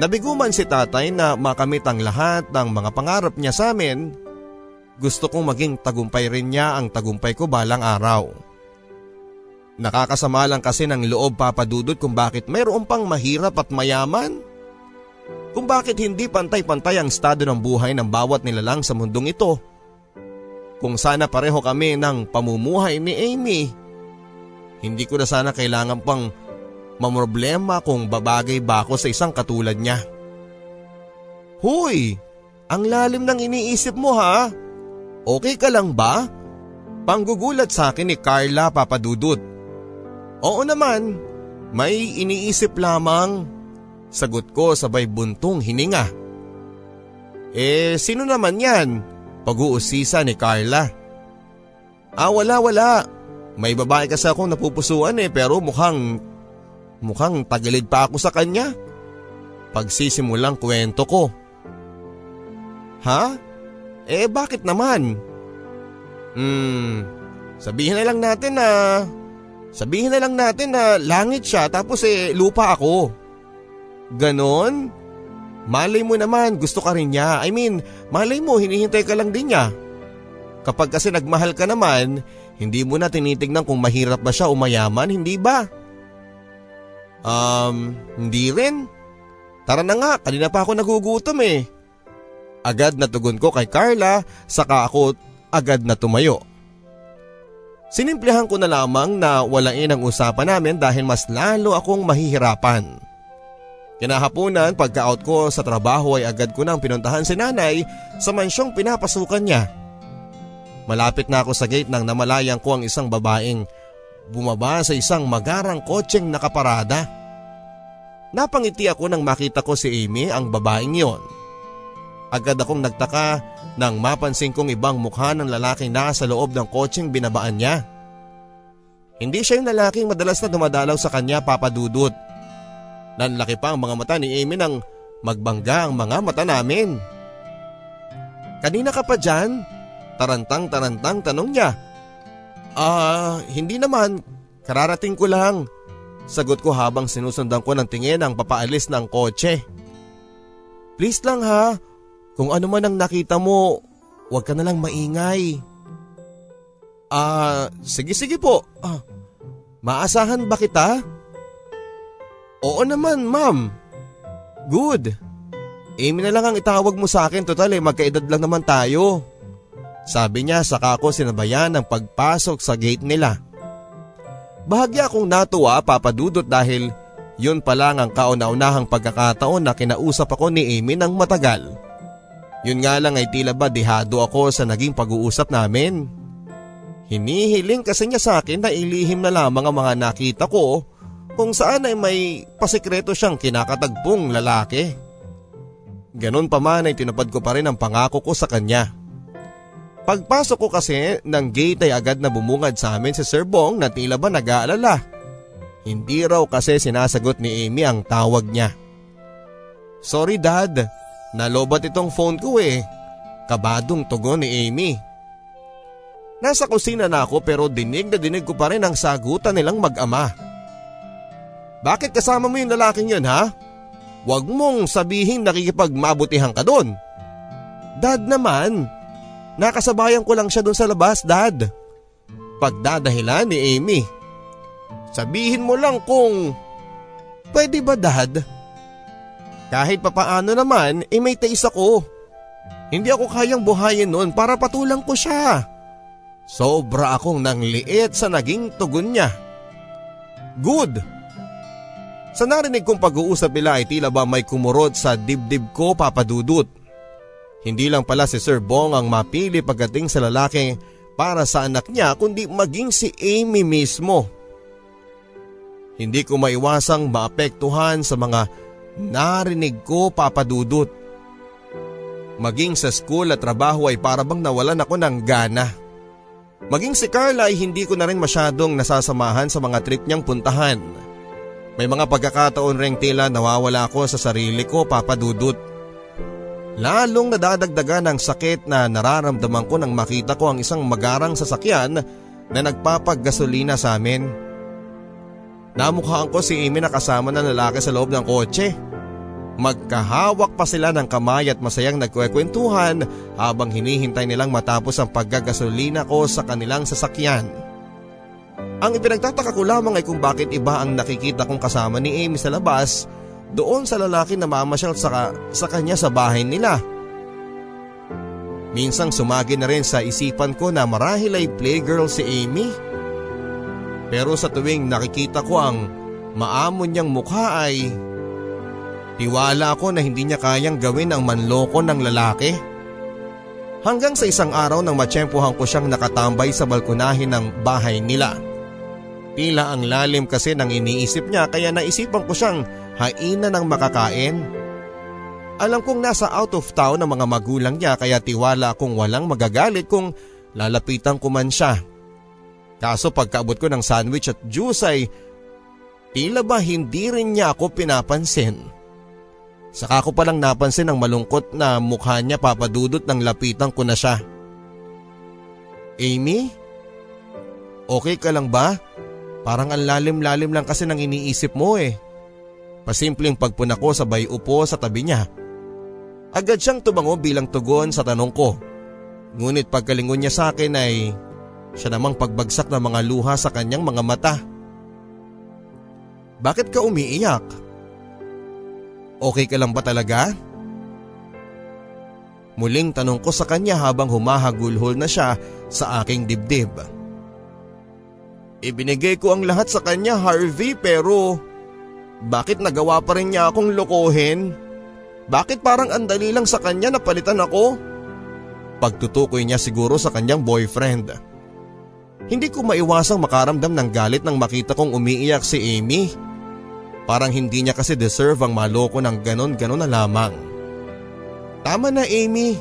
Nabiguman si tatay na makamit ang lahat ng mga pangarap niya sa amin gusto kong maging tagumpay rin niya ang tagumpay ko balang araw. Nakakasama lang kasi ng loob papadudod kung bakit mayroon pang mahirap at mayaman. Kung bakit hindi pantay-pantay ang estado ng buhay ng bawat nilalang sa mundong ito. Kung sana pareho kami ng pamumuhay ni Amy. Hindi ko na sana kailangan pang mamroblema kung babagay ba ako sa isang katulad niya. Huy! Ang lalim ng iniisip mo ha? Okay ka lang ba? Panggugulat sa akin ni Carla papadudot. Oo naman, may iniisip lamang. Sagot ko sabay buntong hininga. Eh sino naman yan? Pag-uusisa ni Carla. Ah wala wala. May babae kasi akong napupusuan eh pero mukhang mukhang tagilid pa ako sa kanya. Pagsisimulang kwento ko. Ha? Eh bakit naman? Hmm, sabihin na lang natin na sabihin na lang natin na langit siya tapos eh lupa ako. Ganon? Malay mo naman gusto ka rin niya. I mean, malay mo hinihintay ka lang din niya. Kapag kasi nagmahal ka naman, hindi mo na tinitignan kung mahirap ba siya o mayaman, hindi ba? Um, hindi rin. Tara na nga, kanina pa ako nagugutom eh. Agad na tugon ko kay Carla saka ako agad na tumayo. Sinimplihan ko na lamang na walain ang usapan namin dahil mas lalo akong mahihirapan. Kinahapunan pagka-out ko sa trabaho ay agad ko nang pinuntahan si nanay sa mansyong pinapasukan niya. Malapit na ako sa gate nang namalayan ko ang isang babaeng bumaba sa isang magarang kotseng nakaparada. Napangiti ako nang makita ko si Amy ang babaeng yon. Agad akong nagtaka nang mapansin kong ibang mukha ng lalaking nasa loob ng kotseng binabaan niya. Hindi siya yung lalaking madalas na dumadalaw sa kanya papadudot. Nanlaki pa ang mga mata ni Amy nang magbangga ang mga mata namin. Kanina ka pa dyan? Tarantang-tarantang tanong niya. Ah, hindi naman. Kararating ko lang. Sagot ko habang sinusundan ko ng tingin ang papaalis ng kotse. Please lang ha, kung ano man ang nakita mo, huwag ka na lang maingay. Ah, sige sige po. Ah, maasahan ba kita? Oo naman ma'am. Good. Amy na lang ang itawag mo sa akin total eh magkaedad lang naman tayo. Sabi niya saka ako sinabayan ng pagpasok sa gate nila. Bahagya akong natuwa papadudot dahil yun pa lang ang kauna-unahang pagkakataon na kinausap ako ni Amy ng matagal. Yun nga lang ay tila ba dihado ako sa naging pag-uusap namin. Hinihiling kasi niya sa akin na ilihim na lamang ang mga nakita ko kung saan ay may pasikreto siyang kinakatagpong lalaki. Ganon pa man ay tinupad ko pa rin ang pangako ko sa kanya. Pagpasok ko kasi ng gate ay agad na bumungad sa amin si Sir Bong na tila ba nag-aalala. Hindi raw kasi sinasagot ni Amy ang tawag niya. Sorry dad, nalobat itong phone ko eh. Kabadong tugon ni Amy. Nasa kusina na ako pero dinig na dinig ko pa rin ang sagutan nilang mag-ama. Bakit kasama mo yung lalaking yun ha? Huwag mong sabihin nakikipagmabutihan ka doon. Dad naman, Nakasabayan ko lang siya doon sa labas, Dad. Pagdadahilan ni Amy. Sabihin mo lang kung... Pwede ba, Dad? Kahit papaano naman, eh may taste ako. Hindi ako kayang buhayin noon para patulang ko siya. Sobra akong nangliit sa naging tugon niya. Good. Sa narinig kong pag-uusap nila ay tila ba may kumurot sa dibdib ko papadudot. Hindi lang pala si Sir Bong ang mapili pagdating sa lalaki para sa anak niya kundi maging si Amy mismo. Hindi ko maiwasang maapektuhan sa mga narinig ko papadudot. Maging sa school at trabaho ay parabang nawalan ako ng gana. Maging si Carla ay hindi ko na rin masyadong nasasamahan sa mga trip niyang puntahan. May mga pagkakataon ring tila nawawala ako sa sarili ko papadudot. Lalong nadadagdagan ang sakit na nararamdaman ko nang makita ko ang isang magarang sasakyan na nagpapaggasolina sa amin. Namukhaan ko si Amy na kasama ng lalaki sa loob ng kotse. Magkahawak pa sila ng kamay at masayang nagkwekwentuhan habang hinihintay nilang matapos ang paggagasolina ko sa kanilang sasakyan. Ang ipinagtataka ko lamang ay kung bakit iba ang nakikita kong kasama ni Amy sa labas doon sa lalaki na mamasyal sa, sa kanya sa bahay nila. Minsang sumagi na rin sa isipan ko na marahil ay playgirl si Amy. Pero sa tuwing nakikita ko ang maamon niyang mukha ay tiwala ako na hindi niya kayang gawin ang manloko ng lalaki. Hanggang sa isang araw nang matsyempohan ko siyang nakatambay sa balkonahin ng bahay nila. Tila ang lalim kasi ng iniisip niya kaya naisipan ko siyang haina ng makakain. Alam kong nasa out of town ang mga magulang niya kaya tiwala akong walang magagalit kung lalapitan ko man siya. Kaso pagkaabot ko ng sandwich at juice ay tila ba hindi rin niya ako pinapansin. Saka ko palang napansin ang malungkot na mukha niya papadudot ng lapitan ko na siya. Amy? Okay ka lang ba? Parang ang lalim-lalim lang kasi nang iniisip mo eh. Pasimpleng pagpuna ko sabay upo sa tabi niya. Agad siyang tumango bilang tugon sa tanong ko. Ngunit pagkalingon niya sa akin ay siya namang pagbagsak ng mga luha sa kanyang mga mata. Bakit ka umiiyak? Okay ka lang ba talaga? Muling tanong ko sa kanya habang humahagulhol na siya sa aking dibdib. Ibinigay ko ang lahat sa kanya Harvey pero Bakit nagawa pa rin niya akong lokohin? Bakit parang andali lang sa kanya na palitan ako? Pagtutukoy niya siguro sa kanyang boyfriend. Hindi ko maiwasang makaramdam ng galit nang makita kong umiiyak si Amy. Parang hindi niya kasi deserve ang maloko ng ganon-ganon na lamang. Tama na Amy.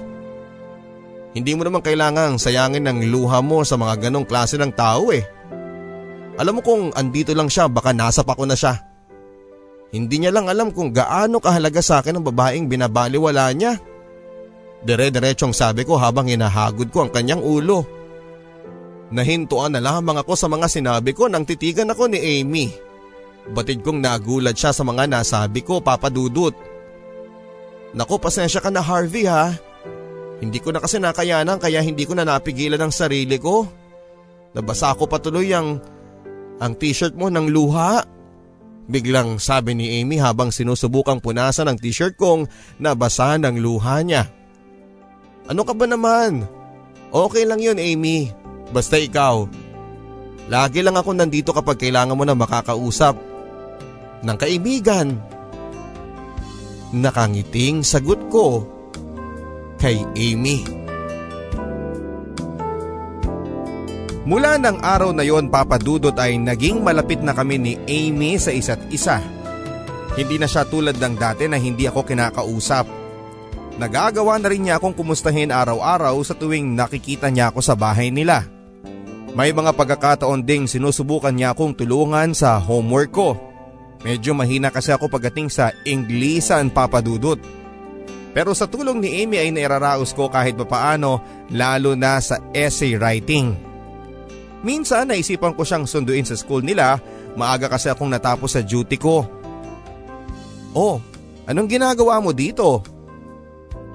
Hindi mo naman kailangang sayangin ng luha mo sa mga ganong klase ng tao eh. Alam mo kung andito lang siya baka nasa pa na siya. Hindi niya lang alam kung gaano kahalaga sa akin ang babaeng binabaliwala niya. Dire-diretsong sabi ko habang hinahagod ko ang kanyang ulo. Nahintuan na lamang ako sa mga sinabi ko nang titigan ako ni Amy. Batid kong nagulat siya sa mga nasabi ko, Papa Dudut. Naku, pasensya ka na Harvey ha. Hindi ko na kasi nakayanan kaya hindi ko na napigilan ang sarili ko. Nabasa ko patuloy ang, ang t-shirt mo ng luha. Biglang sabi ni Amy habang sinusubukang punasan ang t-shirt kong nabasa ng luha niya. Ano ka ba naman? Okay lang yun Amy. Basta ikaw. Lagi lang ako nandito kapag kailangan mo na makakausap. Ng kaibigan. Nakangiting sagot ko kay Amy. Mula ng araw na yon papadudot ay naging malapit na kami ni Amy sa isa't isa. Hindi na siya tulad ng dati na hindi ako kinakausap. Nagagawa na rin niya akong kumustahin araw-araw sa tuwing nakikita niya ako sa bahay nila. May mga pagkakataon ding sinusubukan niya akong tulungan sa homework ko. Medyo mahina kasi ako pagdating sa Inglisan papadudot. Pero sa tulong ni Amy ay nairaraos ko kahit papaano lalo na sa essay writing. Minsan naisipan ko siyang sunduin sa school nila, maaga kasi akong natapos sa duty ko. Oh, anong ginagawa mo dito?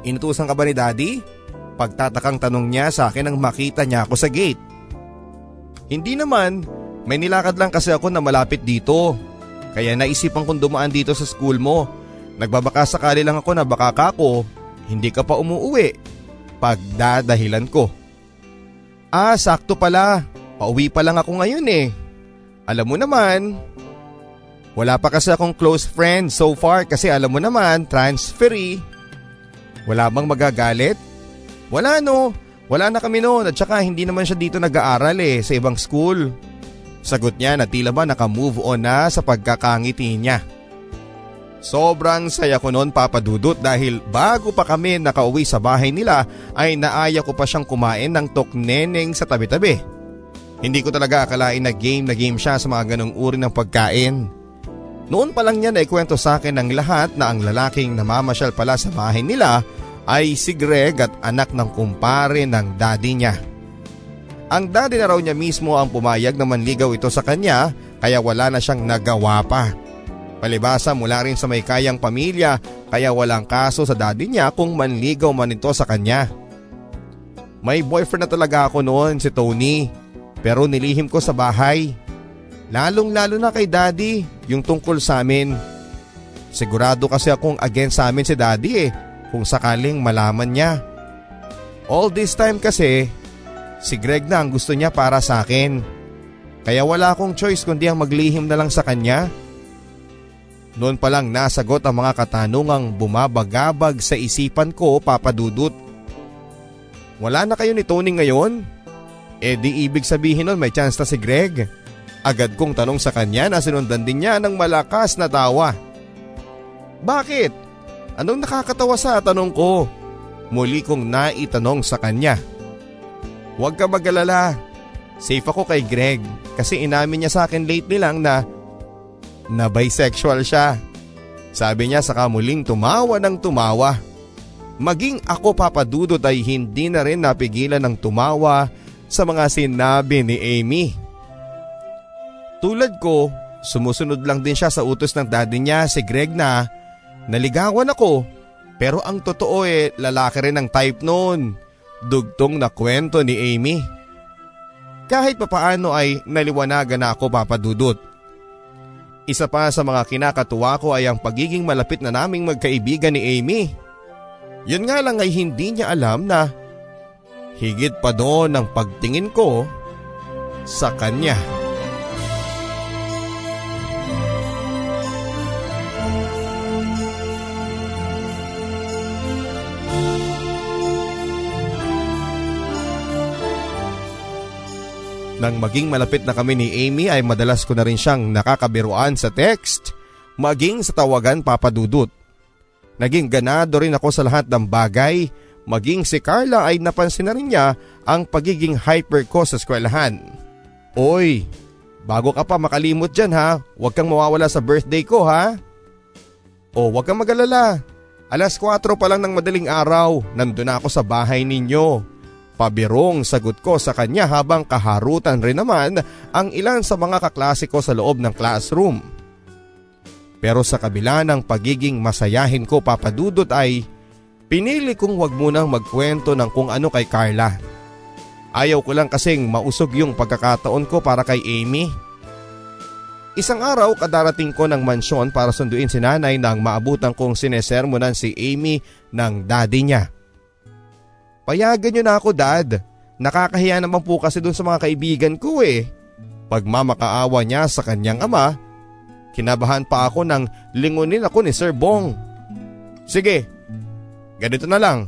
Inutusan ka ba ni daddy? Pagtatakang tanong niya sa akin nang makita niya ako sa gate. Hindi naman, may nilakad lang kasi ako na malapit dito. Kaya naisipan kong dumaan dito sa school mo. Nagbabaka sakali lang ako na baka kako, hindi ka pa umuuwi. Pagdadahilan ko. Ah, sakto pala. Pauwi pa lang ako ngayon eh. Alam mo naman, wala pa kasi akong close friend so far kasi alam mo naman, transferee. Wala bang magagalit? Wala no, wala na kami noon at saka hindi naman siya dito nag-aaral eh sa ibang school. Sagot niya na tila ba naka-move on na sa pagkakangiti niya. Sobrang saya ko noon papadudot dahil bago pa kami nakauwi sa bahay nila ay naaya ko pa siyang kumain ng tokneneng sa tabi-tabi. Hindi ko talaga akalain na game na game siya sa mga ganong uri ng pagkain. Noon pa lang niya naikwento sa akin ng lahat na ang lalaking namamasyal pala sa bahay nila ay si Greg at anak ng kumpare ng daddy niya. Ang daddy na raw niya mismo ang pumayag na manligaw ito sa kanya kaya wala na siyang nagawa pa. Palibasa mula rin sa may kayang pamilya kaya walang kaso sa daddy niya kung manligaw man ito sa kanya. May boyfriend na talaga ako noon si Tony pero nilihim ko sa bahay. Lalong lalo na kay daddy yung tungkol sa amin. Sigurado kasi akong against sa amin si daddy eh kung sakaling malaman niya. All this time kasi, si Greg na ang gusto niya para sa akin. Kaya wala akong choice kundi ang maglihim na lang sa kanya. Noon pa lang nasagot ang mga katanungang bumabagabag sa isipan ko papadudot. Wala na kayo ni Tony ngayon? Eh di ibig sabihin nun may chance na si Greg. Agad kong tanong sa kanya na sinundan din niya ng malakas na tawa. Bakit? Anong nakakatawa sa tanong ko? Muli kong naitanong sa kanya. Huwag ka magalala. Safe ako kay Greg kasi inamin niya sa akin lately lang na na bisexual siya. Sabi niya sa kamuling tumawa ng tumawa. Maging ako papadudod ay hindi na rin napigilan ng tumawa sa mga sinabi ni Amy. Tulad ko, sumusunod lang din siya sa utos ng daddy niya si Greg na Naligawan ako pero ang totoo eh lalaki rin ang type noon. Dugtong na kwento ni Amy. Kahit papaano ay naliwanagan na ako papadudot. Isa pa sa mga kinakatuwa ko ay ang pagiging malapit na naming magkaibigan ni Amy. Yun nga lang ay hindi niya alam na Higit pa doon ang pagtingin ko sa kanya. Nang maging malapit na kami ni Amy ay madalas ko na rin siyang nakakabiruan sa text, maging sa tawagan papadudot. Naging ganado rin ako sa lahat ng bagay maging si Carla ay napansin na rin niya ang pagiging hyper ko sa eskwelahan. Oy, bago ka pa makalimot dyan ha, huwag kang mawawala sa birthday ko ha. O huwag kang magalala, alas 4 pa lang ng madaling araw, nandun ako sa bahay ninyo. Pabirong sagot ko sa kanya habang kaharutan rin naman ang ilan sa mga kaklase ko sa loob ng classroom. Pero sa kabila ng pagiging masayahin ko papadudot ay pinili kong wag munang magkwento ng kung ano kay Carla. Ayaw ko lang kasing mausog yung pagkakataon ko para kay Amy. Isang araw kadarating ko ng mansyon para sunduin si nanay nang maabutan kong sinesermonan si Amy ng daddy niya. Payagan niyo na ako dad. Nakakahiya naman po kasi dun sa mga kaibigan ko eh. Pagmamakaawa niya sa kanyang ama, kinabahan pa ako nang lingunin ako ni Sir Bong. Sige, ganito na lang.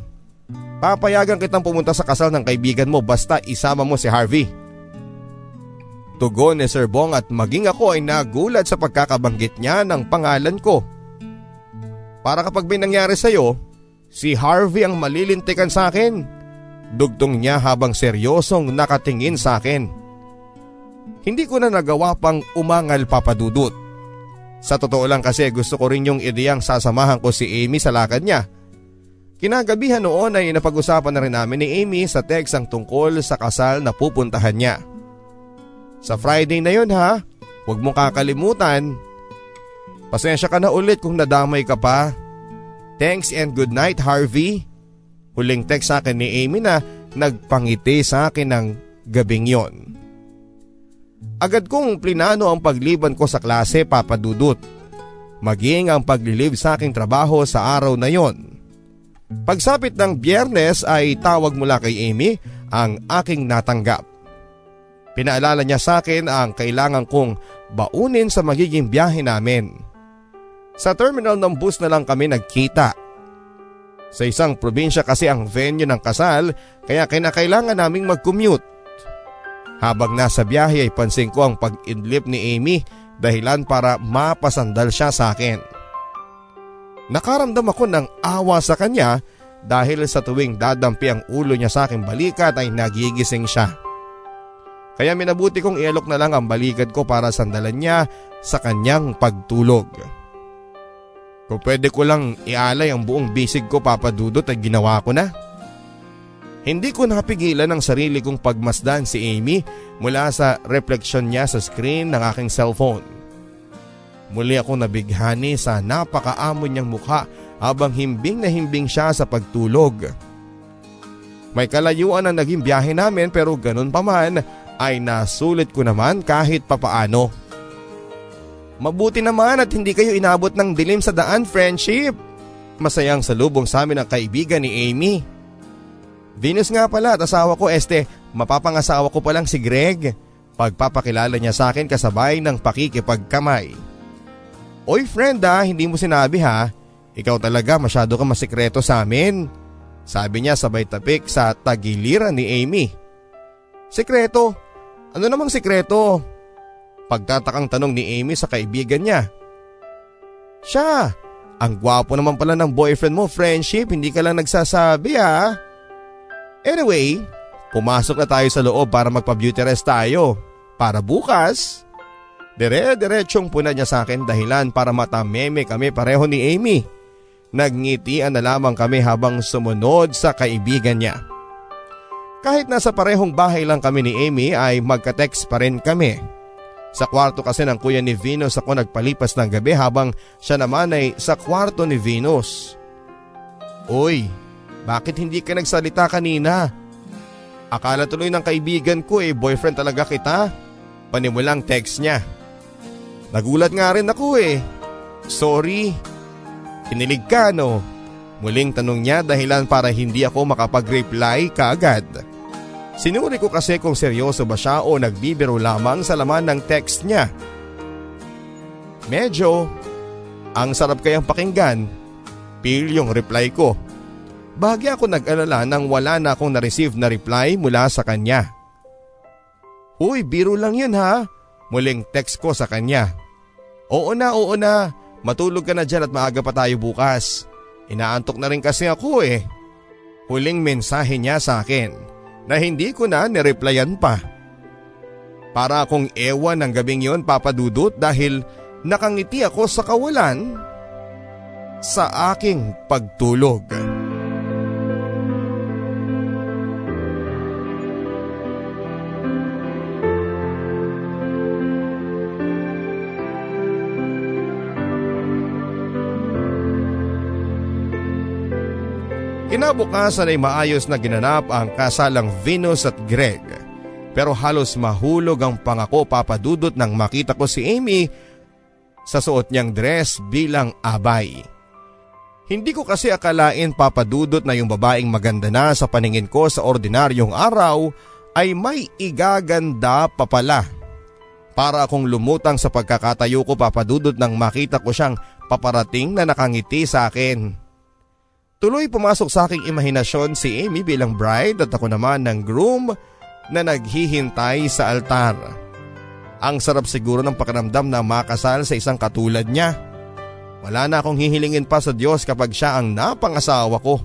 Papayagan kitang pumunta sa kasal ng kaibigan mo basta isama mo si Harvey. Tugon ni Sir Bong at maging ako ay nagulat sa pagkakabanggit niya ng pangalan ko. Para kapag may nangyari sa'yo, si Harvey ang malilintikan sa akin. Dugtong niya habang seryosong nakatingin sa akin. Hindi ko na nagawa pang umangal papadudot. Sa totoo lang kasi gusto ko rin yung ideyang sasamahan ko si Amy sa lakad niya. Kinagabihan noon ay napag-usapan na rin namin ni Amy sa text ang tungkol sa kasal na pupuntahan niya. Sa Friday na yun ha, huwag mong kakalimutan. Pasensya ka na ulit kung nadamay ka pa. Thanks and good night Harvey. Huling text sa akin ni Amy na nagpangiti sa akin ng gabing yon. Agad kong plinano ang pagliban ko sa klase papadudot. Maging ang paglilive sa aking trabaho sa araw na yon. Pagsapit ng biyernes ay tawag mula kay Amy ang aking natanggap. Pinaalala niya sa akin ang kailangan kong baunin sa magiging biyahe namin. Sa terminal ng bus na lang kami nagkita. Sa isang probinsya kasi ang venue ng kasal kaya kinakailangan naming mag-commute. Habang nasa biyahe ay pansin ko ang pag-idlip ni Amy dahilan para mapasandal siya sa akin. Nakaramdam ako ng awa sa kanya dahil sa tuwing dadampi ang ulo niya sa aking balikat ay nagigising siya. Kaya minabuti kong ialok na lang ang balikat ko para sandalan niya sa kanyang pagtulog. Kung pwede ko lang ialay ang buong bisig ko papadudot ay ginawa ko na. Hindi ko napigilan ang sarili kong pagmasdan si Amy mula sa refleksyon niya sa screen ng aking cellphone. Muli ako nabighani sa napakaamon niyang mukha habang himbing na himbing siya sa pagtulog. May kalayuan ang naging biyahe namin pero ganun pa man ay nasulit ko naman kahit papaano. Mabuti naman at hindi kayo inabot ng dilim sa daan friendship. Masayang salubong sa amin ang kaibigan ni Amy. Venus nga pala at asawa ko este, mapapangasawa ko palang si Greg. Pagpapakilala niya sa akin kasabay ng pakikipagkamay. Oy friend ha, hindi mo sinabi ha. Ikaw talaga masyado ka masikreto sa amin. Sabi niya sabay tapik sa tagiliran ni Amy. Sikreto? Ano namang sikreto? Pagtatakang tanong ni Amy sa kaibigan niya. Siya, ang gwapo naman pala ng boyfriend mo friendship, hindi ka lang nagsasabi ha. Anyway, pumasok na tayo sa loob para magpa-beauty rest tayo. Para bukas, dire-diretsong puna niya sa akin dahilan para matameme kami pareho ni Amy. Nagngitian na lamang kami habang sumunod sa kaibigan niya. Kahit nasa parehong bahay lang kami ni Amy ay magka-text pa rin kami. Sa kwarto kasi ng kuya ni Venus ako nagpalipas ng gabi habang siya naman ay sa kwarto ni Venus. Uy, bakit hindi ka nagsalita kanina? Akala tuloy ng kaibigan ko eh boyfriend talaga kita. Panimulang text niya. Nagulat nga rin ako eh. Sorry. Kinilig ka no? Muling tanong niya dahilan para hindi ako makapag-reply kaagad. Sinuri ko kasi kung seryoso ba siya o nagbibiro lamang sa laman ng text niya. Medyo. Ang sarap kayang pakinggan. Pil yung reply ko. Bahagi ako nag-alala nang wala na akong na-receive na reply mula sa kanya. Uy, biro lang yun ha. Muling text ko sa kanya. Oo na, oo na. Matulog ka na dyan at maaga pa tayo bukas. Inaantok na rin kasi ako eh. Huling mensahe niya sa akin na hindi ko na nireplyan pa. Para akong ewan ng gabing yon papadudot dahil nakangiti ako sa kawalan sa aking pagtulog. Kinabukasan ay maayos na ginanap ang kasalang Venus at Greg. Pero halos mahulog ang pangako papadudot nang makita ko si Amy sa suot niyang dress bilang abay. Hindi ko kasi akalain papadudot na yung babaeng maganda na sa paningin ko sa ordinaryong araw ay may igaganda pa pala. Para akong lumutang sa pagkakatayo ko papadudot nang makita ko siyang paparating na nakangiti sa akin. Tuloy pumasok sa aking imahinasyon si Amy bilang bride at ako naman ng groom na naghihintay sa altar. Ang sarap siguro ng pakiramdam na makasal sa isang katulad niya. Wala na akong hihilingin pa sa Diyos kapag siya ang napangasawa ko.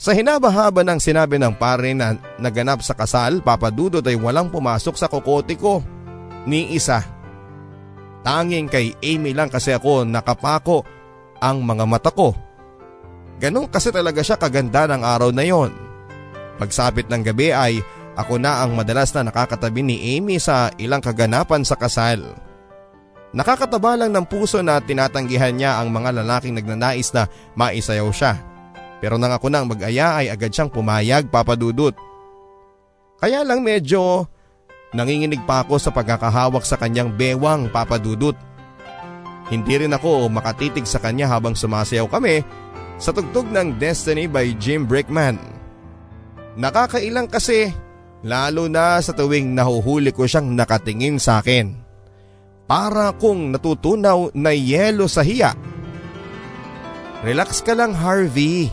Sa hinabahaba ng sinabi ng pare na naganap sa kasal, papadudot ay walang pumasok sa kokote ko. Ni isa. Tanging kay Amy lang kasi ako nakapako ang mga mata ko Ganon kasi talaga siya kaganda ng araw na yon. Pagsapit ng gabi ay ako na ang madalas na nakakatabi ni Amy sa ilang kaganapan sa kasal. Nakakataba lang ng puso na tinatanggihan niya ang mga lalaking nagnanais na maisayaw siya. Pero nang ako nang mag-aya ay agad siyang pumayag papadudot. Kaya lang medyo nanginginig pa ako sa pagkakahawak sa kanyang bewang papadudot. Hindi rin ako makatitig sa kanya habang sumasayaw kami sa tugtog ng Destiny by Jim Brickman. Nakakailang kasi lalo na sa tuwing nahuhuli ko siyang nakatingin sa akin. Para kong natutunaw na yelo sa hiya. Relax ka lang Harvey.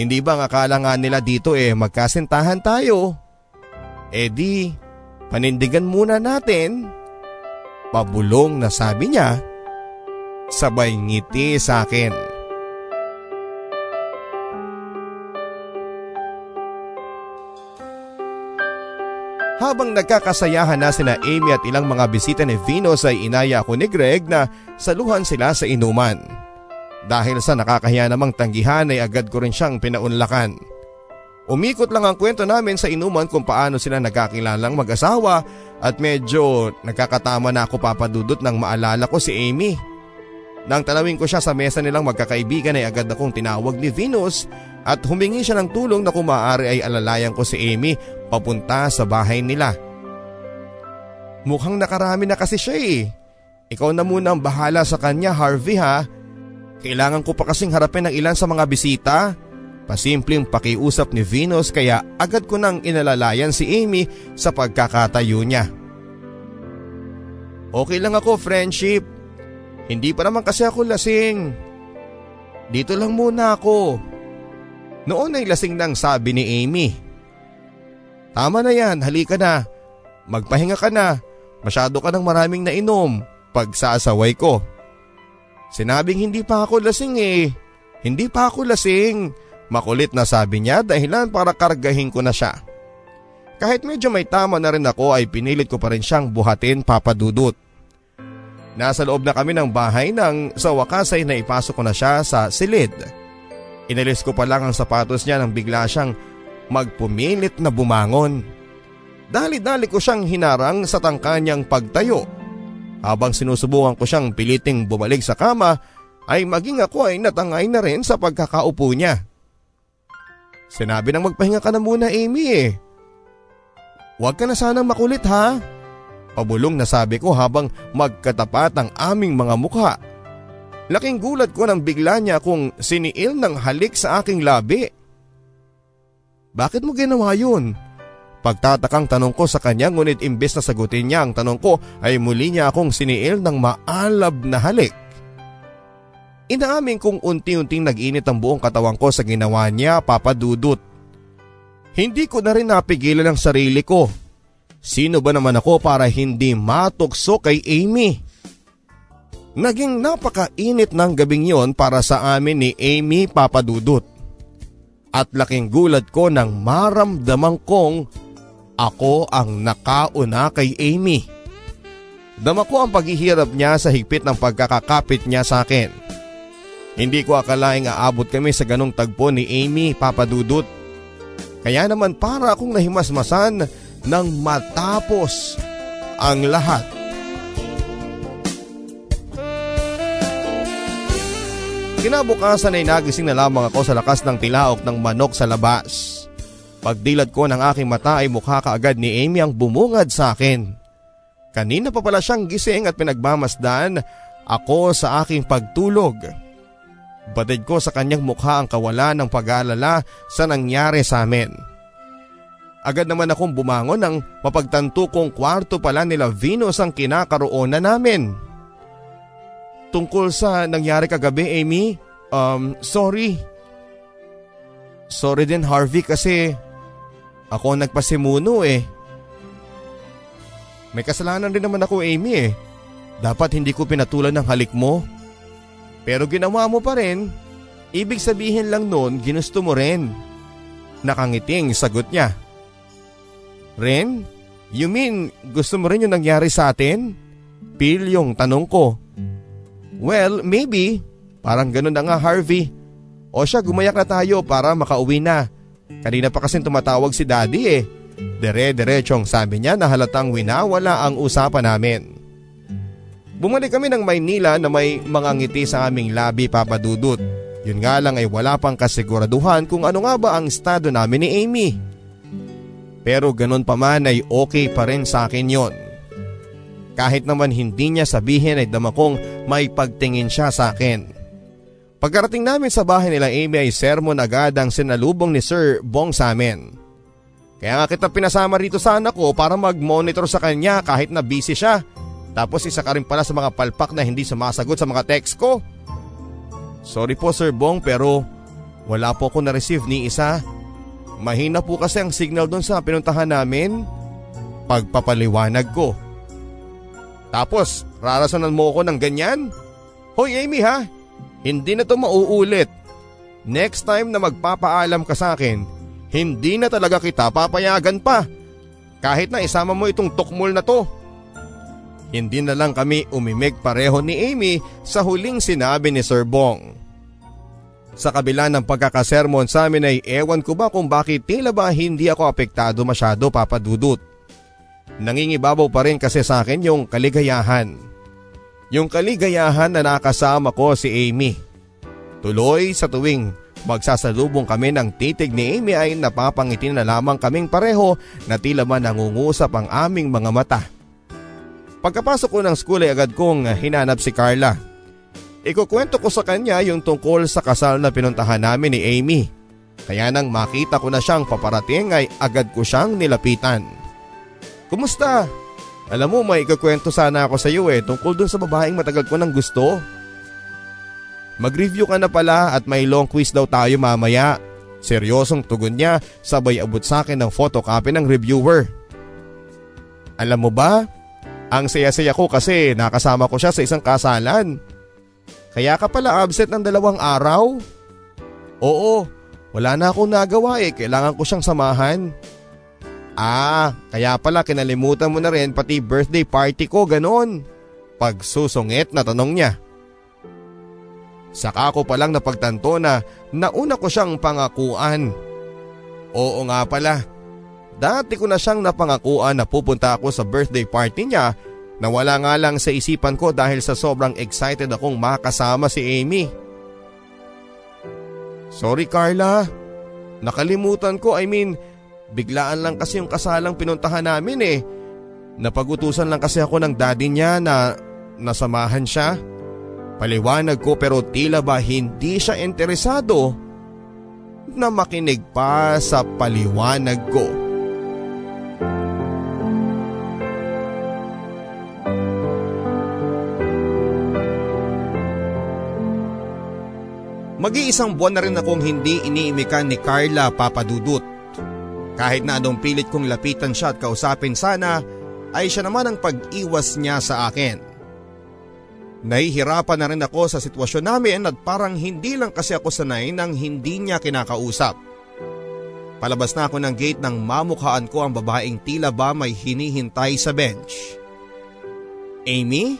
Hindi ba ang akala nga nila dito eh magkasintahan tayo? Eh di, panindigan muna natin. Pabulong na sabi niya, sabay ngiti sa akin. Habang nagkakasayahan na sina Amy at ilang mga bisita ni Venus ay inaya ako ni Greg na saluhan sila sa inuman. Dahil sa nakakahiya namang tanggihan ay agad ko rin siyang pinaunlakan. Umikot lang ang kwento namin sa inuman kung paano sila nagkakilalang mag-asawa at medyo nagkakatama na ako papadudot nang maalala ko si Amy. Nang tanawin ko siya sa mesa nilang magkakaibigan ay agad akong tinawag ni Venus at humingi siya ng tulong na kung maaari ay alalayan ko si Amy papunta sa bahay nila. Mukhang nakarami na kasi siya eh. Ikaw na muna ang bahala sa kanya Harvey ha. Kailangan ko pa kasing harapin ng ilan sa mga bisita. Pasimpleng pakiusap ni Venus kaya agad ko nang inalalayan si Amy sa pagkakatayo niya. Okay lang ako friendship. Hindi pa naman kasi ako lasing. Dito lang muna ako. Noon ay lasing nang sabi ni Amy. Tama na yan, halika na. Magpahinga ka na. Masyado ka ng maraming nainom. Pagsasaway ko. Sinabing hindi pa ako lasing eh. Hindi pa ako lasing. Makulit na sabi niya dahilan para kargahin ko na siya. Kahit medyo may tama na rin ako ay pinilit ko pa rin siyang buhatin papadudot. Nasa loob na kami ng bahay nang sa wakas ay naipasok ko na siya sa silid. Inalis ko pa lang ang sapatos niya nang bigla siyang magpumilit na bumangon. Dali-dali ko siyang hinarang sa tangka niyang pagtayo. Habang sinusubukan ko siyang piliting bumalik sa kama ay maging ako ay natangay na rin sa pagkakaupo niya. Sinabi nang magpahinga ka na muna Amy eh. Huwag ka na sanang makulit ha. Pabulong na sabi ko habang magkatapat ang aming mga mukha. Laking gulat ko nang bigla niya akong siniil ng halik sa aking labi. Bakit mo ginawa yun? Pagtatakang tanong ko sa kanya ngunit imbes na sagutin niya ang tanong ko ay muli niya akong siniil ng maalab na halik. Inaamin kong unti-unting nag-init ang buong katawan ko sa ginawa niya papadudot. Hindi ko na rin napigilan ang sarili ko. Sino ba naman ako para hindi matukso kay Amy? Naging napakainit ng gabing yon para sa amin ni Amy Papadudut. At laking gulat ko nang maramdaman kong ako ang nakauna kay Amy. Dama ko ang paghihirap niya sa higpit ng pagkakakapit niya sa akin. Hindi ko akalaing aabot kami sa ganong tagpo ni Amy Papadudut. Kaya naman para akong nahimasmasan nang matapos ang lahat. Kinabukasan ay nagising na lamang ako sa lakas ng tilaok ng manok sa labas. Pagdilat ko ng aking mata ay mukha kaagad ni Amy ang bumungad sa akin. Kanina pa pala siyang gising at pinagmamasdan ako sa aking pagtulog. Batid ko sa kanyang mukha ang kawalan ng pag-aalala sa nangyari sa amin. Agad naman akong bumangon nang mapagtanto kong kwarto pala nila Venus ang kinakaroonan namin. Tungkol sa nangyari kagabi, Amy, um, sorry. Sorry din Harvey kasi ako ang nagpasimuno eh. May kasalanan rin naman ako Amy eh. Dapat hindi ko pinatulan ng halik mo. Pero ginawa mo pa rin. Ibig sabihin lang noon ginusto mo rin. Nakangiting sagot niya. Ren, you mean gusto mo rin yung nangyari sa atin? Pil yung tanong ko. Well, maybe. Parang ganun na nga Harvey. O siya gumayak na tayo para makauwi na. Kanina pa kasing tumatawag si daddy eh. Dere-derechong sabi niya na halatang winawala ang usapan namin. Bumalik kami ng Maynila na may mga ngiti sa aming labi papadudot. Yun nga lang ay wala pang kasiguraduhan kung ano nga ba ang estado namin ni Amy. Pero ganun pa man ay okay pa rin sa akin yon. Kahit naman hindi niya sabihin ay dama kong may pagtingin siya sa akin. Pagkarating namin sa bahay nila Amy ay sermon agad ang sinalubong ni Sir Bong sa amin. Kaya nga kita pinasama rito sa anak ko para mag-monitor sa kanya kahit na busy siya. Tapos isa ka rin pala sa mga palpak na hindi sumasagot sa mga text ko. Sorry po Sir Bong pero wala po ako na-receive ni isa. Mahina po kasi ang signal doon sa pinuntahan namin. Pagpapaliwanag ko. Tapos, rarasanan mo ako ng ganyan? Hoy Amy ha, hindi na to mauulit. Next time na magpapaalam ka sa akin, hindi na talaga kita papayagan pa. Kahit na isama mo itong tukmol na to. Hindi na lang kami umimig pareho ni Amy sa huling sinabi ni Sir Bong. Sa kabila ng pagkakasermon sa amin ay ewan ko ba kung bakit tila ba hindi ako apektado masyado papadudot. Nangingibabaw pa rin kasi sa akin yung kaligayahan. Yung kaligayahan na nakasama ko si Amy. Tuloy sa tuwing magsasalubong kami ng titig ni Amy ay napapangiti na lamang kaming pareho na tila man nangungusap ang aming mga mata. Pagkapasok ko ng school ay agad kong hinanap si Carla. Ikukwento ko sa kanya yung tungkol sa kasal na pinuntahan namin ni Amy. Kaya nang makita ko na siyang paparating ay agad ko siyang nilapitan. Kumusta? Alam mo may ikukwento sana ako sa iyo eh tungkol dun sa babaeng matagal ko nang gusto. Mag-review ka na pala at may long quiz daw tayo mamaya. Seryosong tugon niya sabay abot sa akin ng photocopy ng reviewer. Alam mo ba, ang saya-saya ko kasi nakasama ko siya sa isang kasalan. Kaya ka pala absent ng dalawang araw? Oo, wala na akong nagawa eh, kailangan ko siyang samahan. Ah, kaya pala kinalimutan mo na rin pati birthday party ko ganon. Pagsusungit na tanong niya. Saka ko palang napagtanto na nauna ko siyang pangakuan. Oo nga pala, dati ko na siyang napangakuan na pupunta ako sa birthday party niya Nawala nga lang sa isipan ko dahil sa sobrang excited akong makasama si Amy. Sorry Carla, nakalimutan ko I mean biglaan lang kasi yung kasalang pinuntahan namin eh. Napagutusan lang kasi ako ng daddy niya na nasamahan siya. Paliwanag ko pero tila ba hindi siya interesado na makinig pa sa paliwanag ko. Mag-iisang buwan na rin akong hindi iniimikan ni Carla Papadudut. Kahit na anong pilit kong lapitan siya at kausapin sana ay siya naman ang pag-iwas niya sa akin. Nahihirapan na rin ako sa sitwasyon namin at parang hindi lang kasi ako sanay nang hindi niya kinakausap. Palabas na ako ng gate nang mamukhaan ko ang babaeng tila ba may hinihintay sa bench. Amy,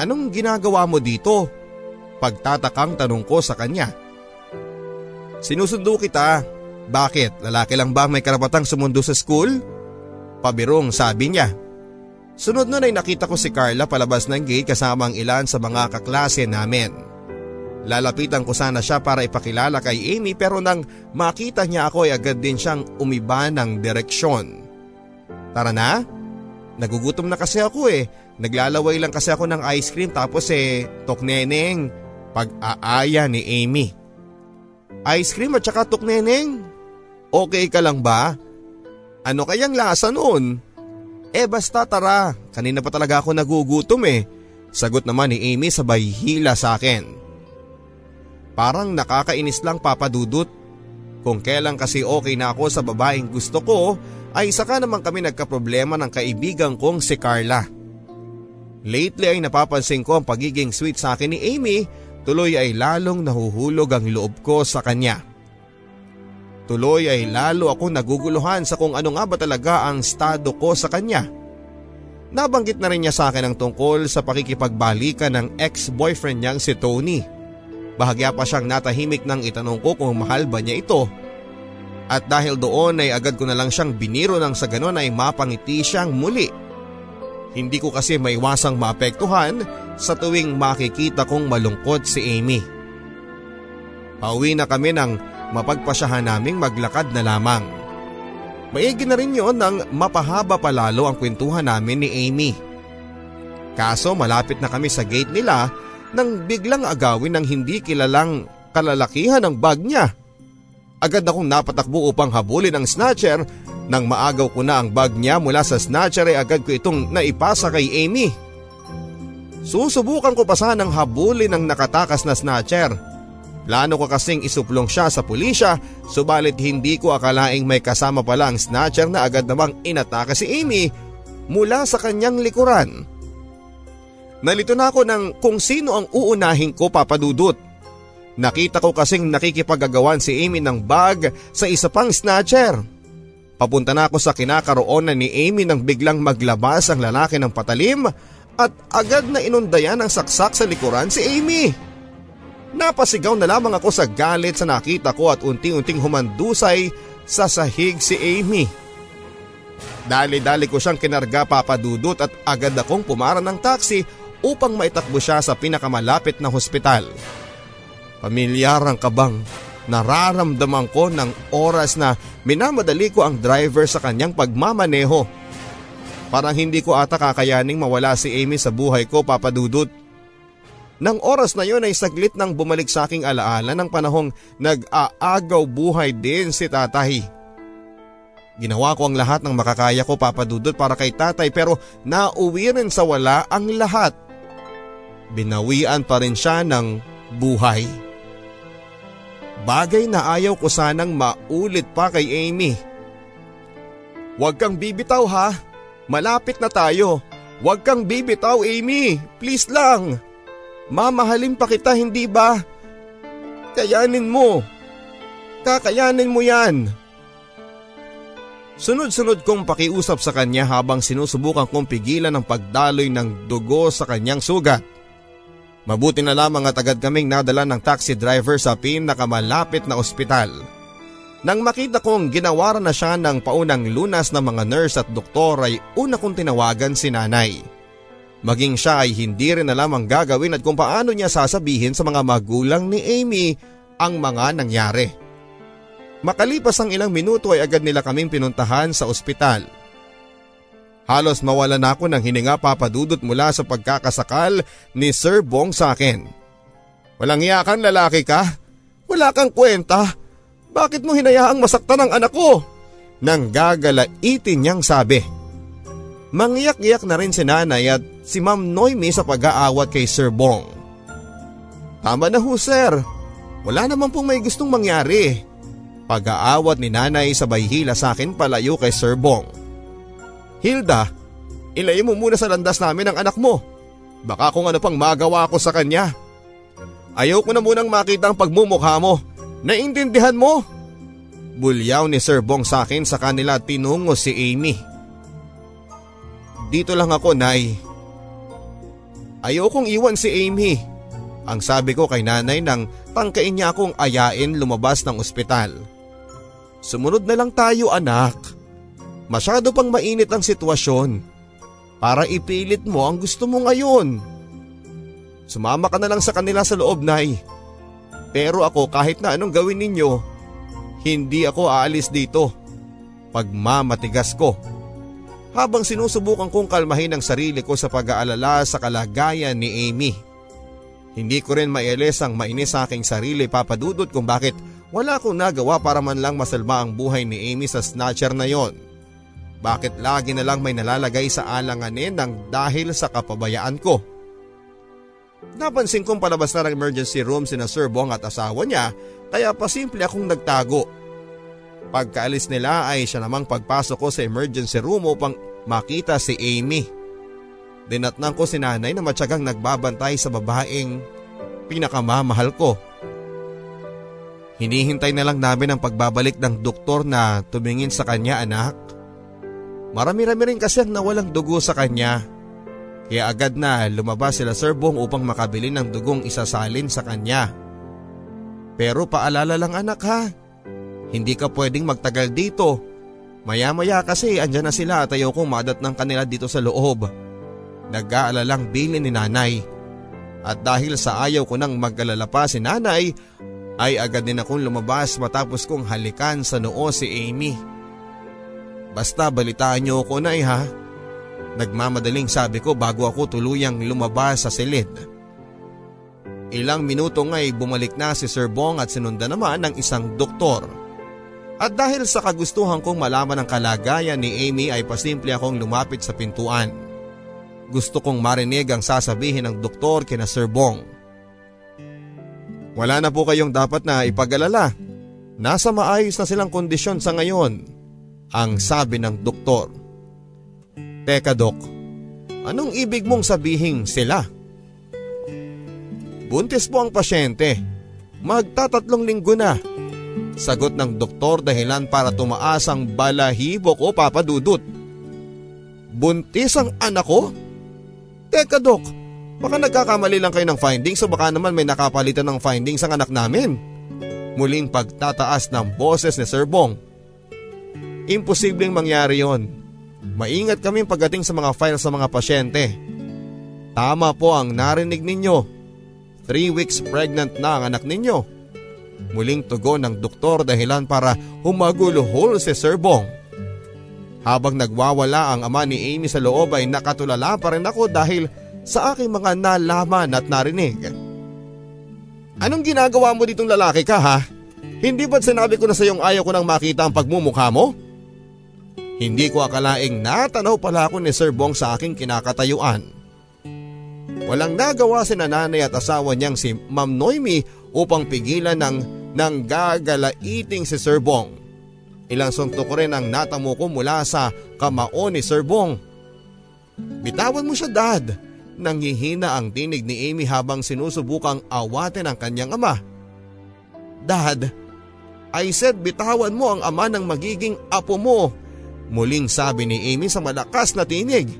anong ginagawa mo dito? Pagtatakang tanong ko sa kanya. Sinusundo kita. Bakit? Lalaki lang ba may karapatang sumundo sa school? Pabirong sabi niya. Sunod nun ay nakita ko si Carla palabas ng gate kasama ang ilan sa mga kaklase namin. Lalapitan ko sana siya para ipakilala kay Amy pero nang makita niya ako ay agad din siyang umiba ng direksyon. Tara na? Nagugutom na kasi ako eh. Naglalaway lang kasi ako ng ice cream tapos eh, tokneneng, pag-aaya ni Amy. Ice cream at saka tokneneng? Okay ka lang ba? Ano kayang lasa noon? Eh basta tara, kanina pa talaga ako nagugutom eh. Sagot naman ni Amy sabay hila sa akin. Parang nakakainis lang papadudot. Kung kailan kasi okay na ako sa babaeng gusto ko ay saka naman kami nagkaproblema ng kaibigan kong si Carla. Lately ay napapansin ko ang pagiging sweet sa akin ni Amy, tuloy ay lalong nahuhulog ang loob ko sa kanya. Tuloy ay lalo ako naguguluhan sa kung ano nga ba talaga ang estado ko sa kanya. Nabanggit na rin niya sa akin ang tungkol sa pakikipagbalikan ng ex-boyfriend niyang si Tony. Bahagya pa siyang natahimik nang itanong ko kung mahal ba niya ito. At dahil doon ay agad ko na lang siyang biniro nang sa ganon ay mapangiti siyang muli. Hindi ko kasi maiwasang maapektuhan sa tuwing makikita kong malungkot si Amy. Pauwi na kami ng mapagpasyahan naming maglakad na lamang. Maigi na rin yon nang mapahaba pa lalo ang kwentuhan namin ni Amy. Kaso malapit na kami sa gate nila nang biglang agawin ng hindi kilalang kalalakihan ng bag niya. Agad akong napatakbo upang habulin ang snatcher nang maagaw ko na ang bag niya mula sa snatcher ay agad ko itong naipasa kay Amy. Susubukan ko pa sanang habulin ang nakatakas na snatcher Plano ko kasing isuplong siya sa pulisya subalit hindi ko akalaing may kasama pala ang snatcher na agad namang inataka si Amy mula sa kanyang likuran. Nalito na ako ng kung sino ang uunahin ko papadudot. Nakita ko kasing nakikipagagawan si Amy ng bag sa isa pang snatcher. Papunta na ako sa kinakaroonan ni Amy nang biglang maglabas ang lalaki ng patalim at agad na inundayan ang saksak sa likuran si Amy. Napasigaw na lamang ako sa galit sa nakita ko at unting-unting humandusay sa sahig si Amy. Dali-dali ko siyang kinarga papadudot at agad akong pumara ng taxi upang maitakbo siya sa pinakamalapit na hospital. Pamilyar ang kabang nararamdaman ko ng oras na minamadali ko ang driver sa kanyang pagmamaneho. Parang hindi ko ata kakayaning mawala si Amy sa buhay ko papadudot. Nang oras na yon ay saglit nang bumalik sa aking alaala ng panahong nag-aagaw buhay din si tatay. Ginawa ko ang lahat ng makakaya ko papadudot para kay tatay pero nauwi rin sa wala ang lahat. Binawian pa rin siya ng buhay. Bagay na ayaw ko sanang maulit pa kay Amy. Huwag kang bibitaw ha. Malapit na tayo. Huwag kang bibitaw Amy. Please lang. Mamahalin pa kita hindi ba? Kayanin mo. Kakayanin mo yan. Sunod-sunod kong pakiusap sa kanya habang sinusubukan kong pigilan ang pagdaloy ng dugo sa kanyang sugat. Mabuti na lamang at agad kaming nadala ng taxi driver sa pinakamalapit na ospital. Nang makita kong ginawaran na siya ng paunang lunas ng mga nurse at doktor ay una kong tinawagan si nanay. Maging siya ay hindi rin alam ang gagawin at kung paano niya sasabihin sa mga magulang ni Amy ang mga nangyari. Makalipas ang ilang minuto ay agad nila kaming pinuntahan sa ospital. Halos mawala na ako ng hininga papadudot mula sa pagkakasakal ni Sir Bong sa akin. Walang iyakan lalaki ka? Wala kang kwenta? Bakit mo hinayaang masaktan ang anak ko? Nang gagalaitin niyang sabi. Mangiyak-iyak na rin si nanay at si Ma'am Noemi sa pag-aawat kay Sir Bong. Tama na ho sir, wala naman pong may gustong mangyari. Pag-aawat ni nanay sabay hila sa akin palayo kay Sir Bong. Hilda, ilayo mo muna sa landas namin ang anak mo. Baka kung ano pang magawa ko sa kanya. Ayaw ko na munang makita ang pagmumukha mo. Naintindihan mo? Bulyaw ni Sir Bong sa akin sa kanila tinungo si Amy. Dito lang ako, Nay. Ayaw kong iwan si Amy. Ang sabi ko kay nanay nang tangkain niya akong ayain lumabas ng ospital. Sumunod na lang tayo anak. Masyado pang mainit ang sitwasyon. Para ipilit mo ang gusto mo ngayon. Sumama ka na lang sa kanila sa loob, Nay. Pero ako kahit na anong gawin ninyo, hindi ako aalis dito. Pagmamatigas ko. Habang sinusubukan kong kalmahin ang sarili ko sa pag-aalala sa kalagayan ni Amy. Hindi ko rin maialis ang mainis sa aking sarili papadudot kung bakit wala akong nagawa para man lang masalba ang buhay ni Amy sa snatcher na yon. Bakit lagi na lang may nalalagay sa alanganin ng dahil sa kapabayaan ko? Napansin kong palabas na ng emergency room sina Sir Bong at asawa niya kaya pasimple akong nagtago. Pagkaalis nila ay siya namang pagpasok ko sa emergency room upang makita si Amy. Dinatnang ko si nanay na matyagang nagbabantay sa babaeng pinakamamahal ko. Hinihintay na lang namin ang pagbabalik ng doktor na tumingin sa kanya anak. Marami-rami rin kasi ang nawalang dugo sa kanya. Kaya agad na lumabas sila Sir Bong upang makabili ng dugong isasalin sa kanya. Pero paalala lang anak ha, hindi ka pwedeng magtagal dito. Maya-maya kasi andyan na sila at ayaw kong madat ng kanila dito sa loob. Nag-aalalang bilin ni nanay. At dahil sa ayaw ko nang mag-alala pa si nanay, ay agad din akong lumabas matapos kong halikan sa noo si Amy. Basta balitaan niyo ako na eh ha. Nagmamadaling sabi ko bago ako tuluyang lumabas sa silid. Ilang minuto nga'y bumalik na si Sir Bong at sinunda naman ng isang doktor. At dahil sa kagustuhan kong malaman ang kalagayan ni Amy ay pasimple akong lumapit sa pintuan. Gusto kong marinig ang sasabihin ng doktor kina Sir Bong. Wala na po kayong dapat na ipag-alala. Nasa maayos na silang kondisyon sa ngayon, ang sabi ng doktor. Teka dok, anong ibig mong sabihin sila? Buntis po ang pasyente. Magtatatlong linggo na. Sagot ng doktor dahilan para tumaas ang balahibo ko papadudot. Buntis ang anak ko? Teka dok, baka nagkakamali lang kayo ng findings o baka naman may nakapalitan ng findings ang anak namin. Muling pagtataas ng boses ni Sir Bong. Imposibleng mangyari yon. Maingat kami pagdating sa mga files sa mga pasyente. Tama po ang narinig ninyo. Three weeks pregnant na ang anak ninyo. Muling tugon ng doktor dahilan para humaguluhol si Sir Bong. Habang nagwawala ang ama ni Amy sa loob ay nakatulala pa rin ako dahil sa aking mga nalaman at narinig. Anong ginagawa mo ditong lalaki ka ha? Hindi ba't sinabi ko na sa iyong ayaw ko nang makita ang pagmumukha mo? Hindi ko akalaing natanaw pala ako ni Sir Bong sa aking kinakatayuan. Walang nagawa si nanay at asawa niyang si Ma'am Noemi upang pigilan ng, ng gagalaiting si Sir Bong. Ilang suntok rin ang natamo ko mula sa kamao ni Sir Bong. Bitawan mo siya dad. Nangihina ang tinig ni Amy habang sinusubukang awatin ang kanyang ama. Dad, I said bitawan mo ang ama ng magiging apo mo. Muling sabi ni Amy sa malakas na tinig.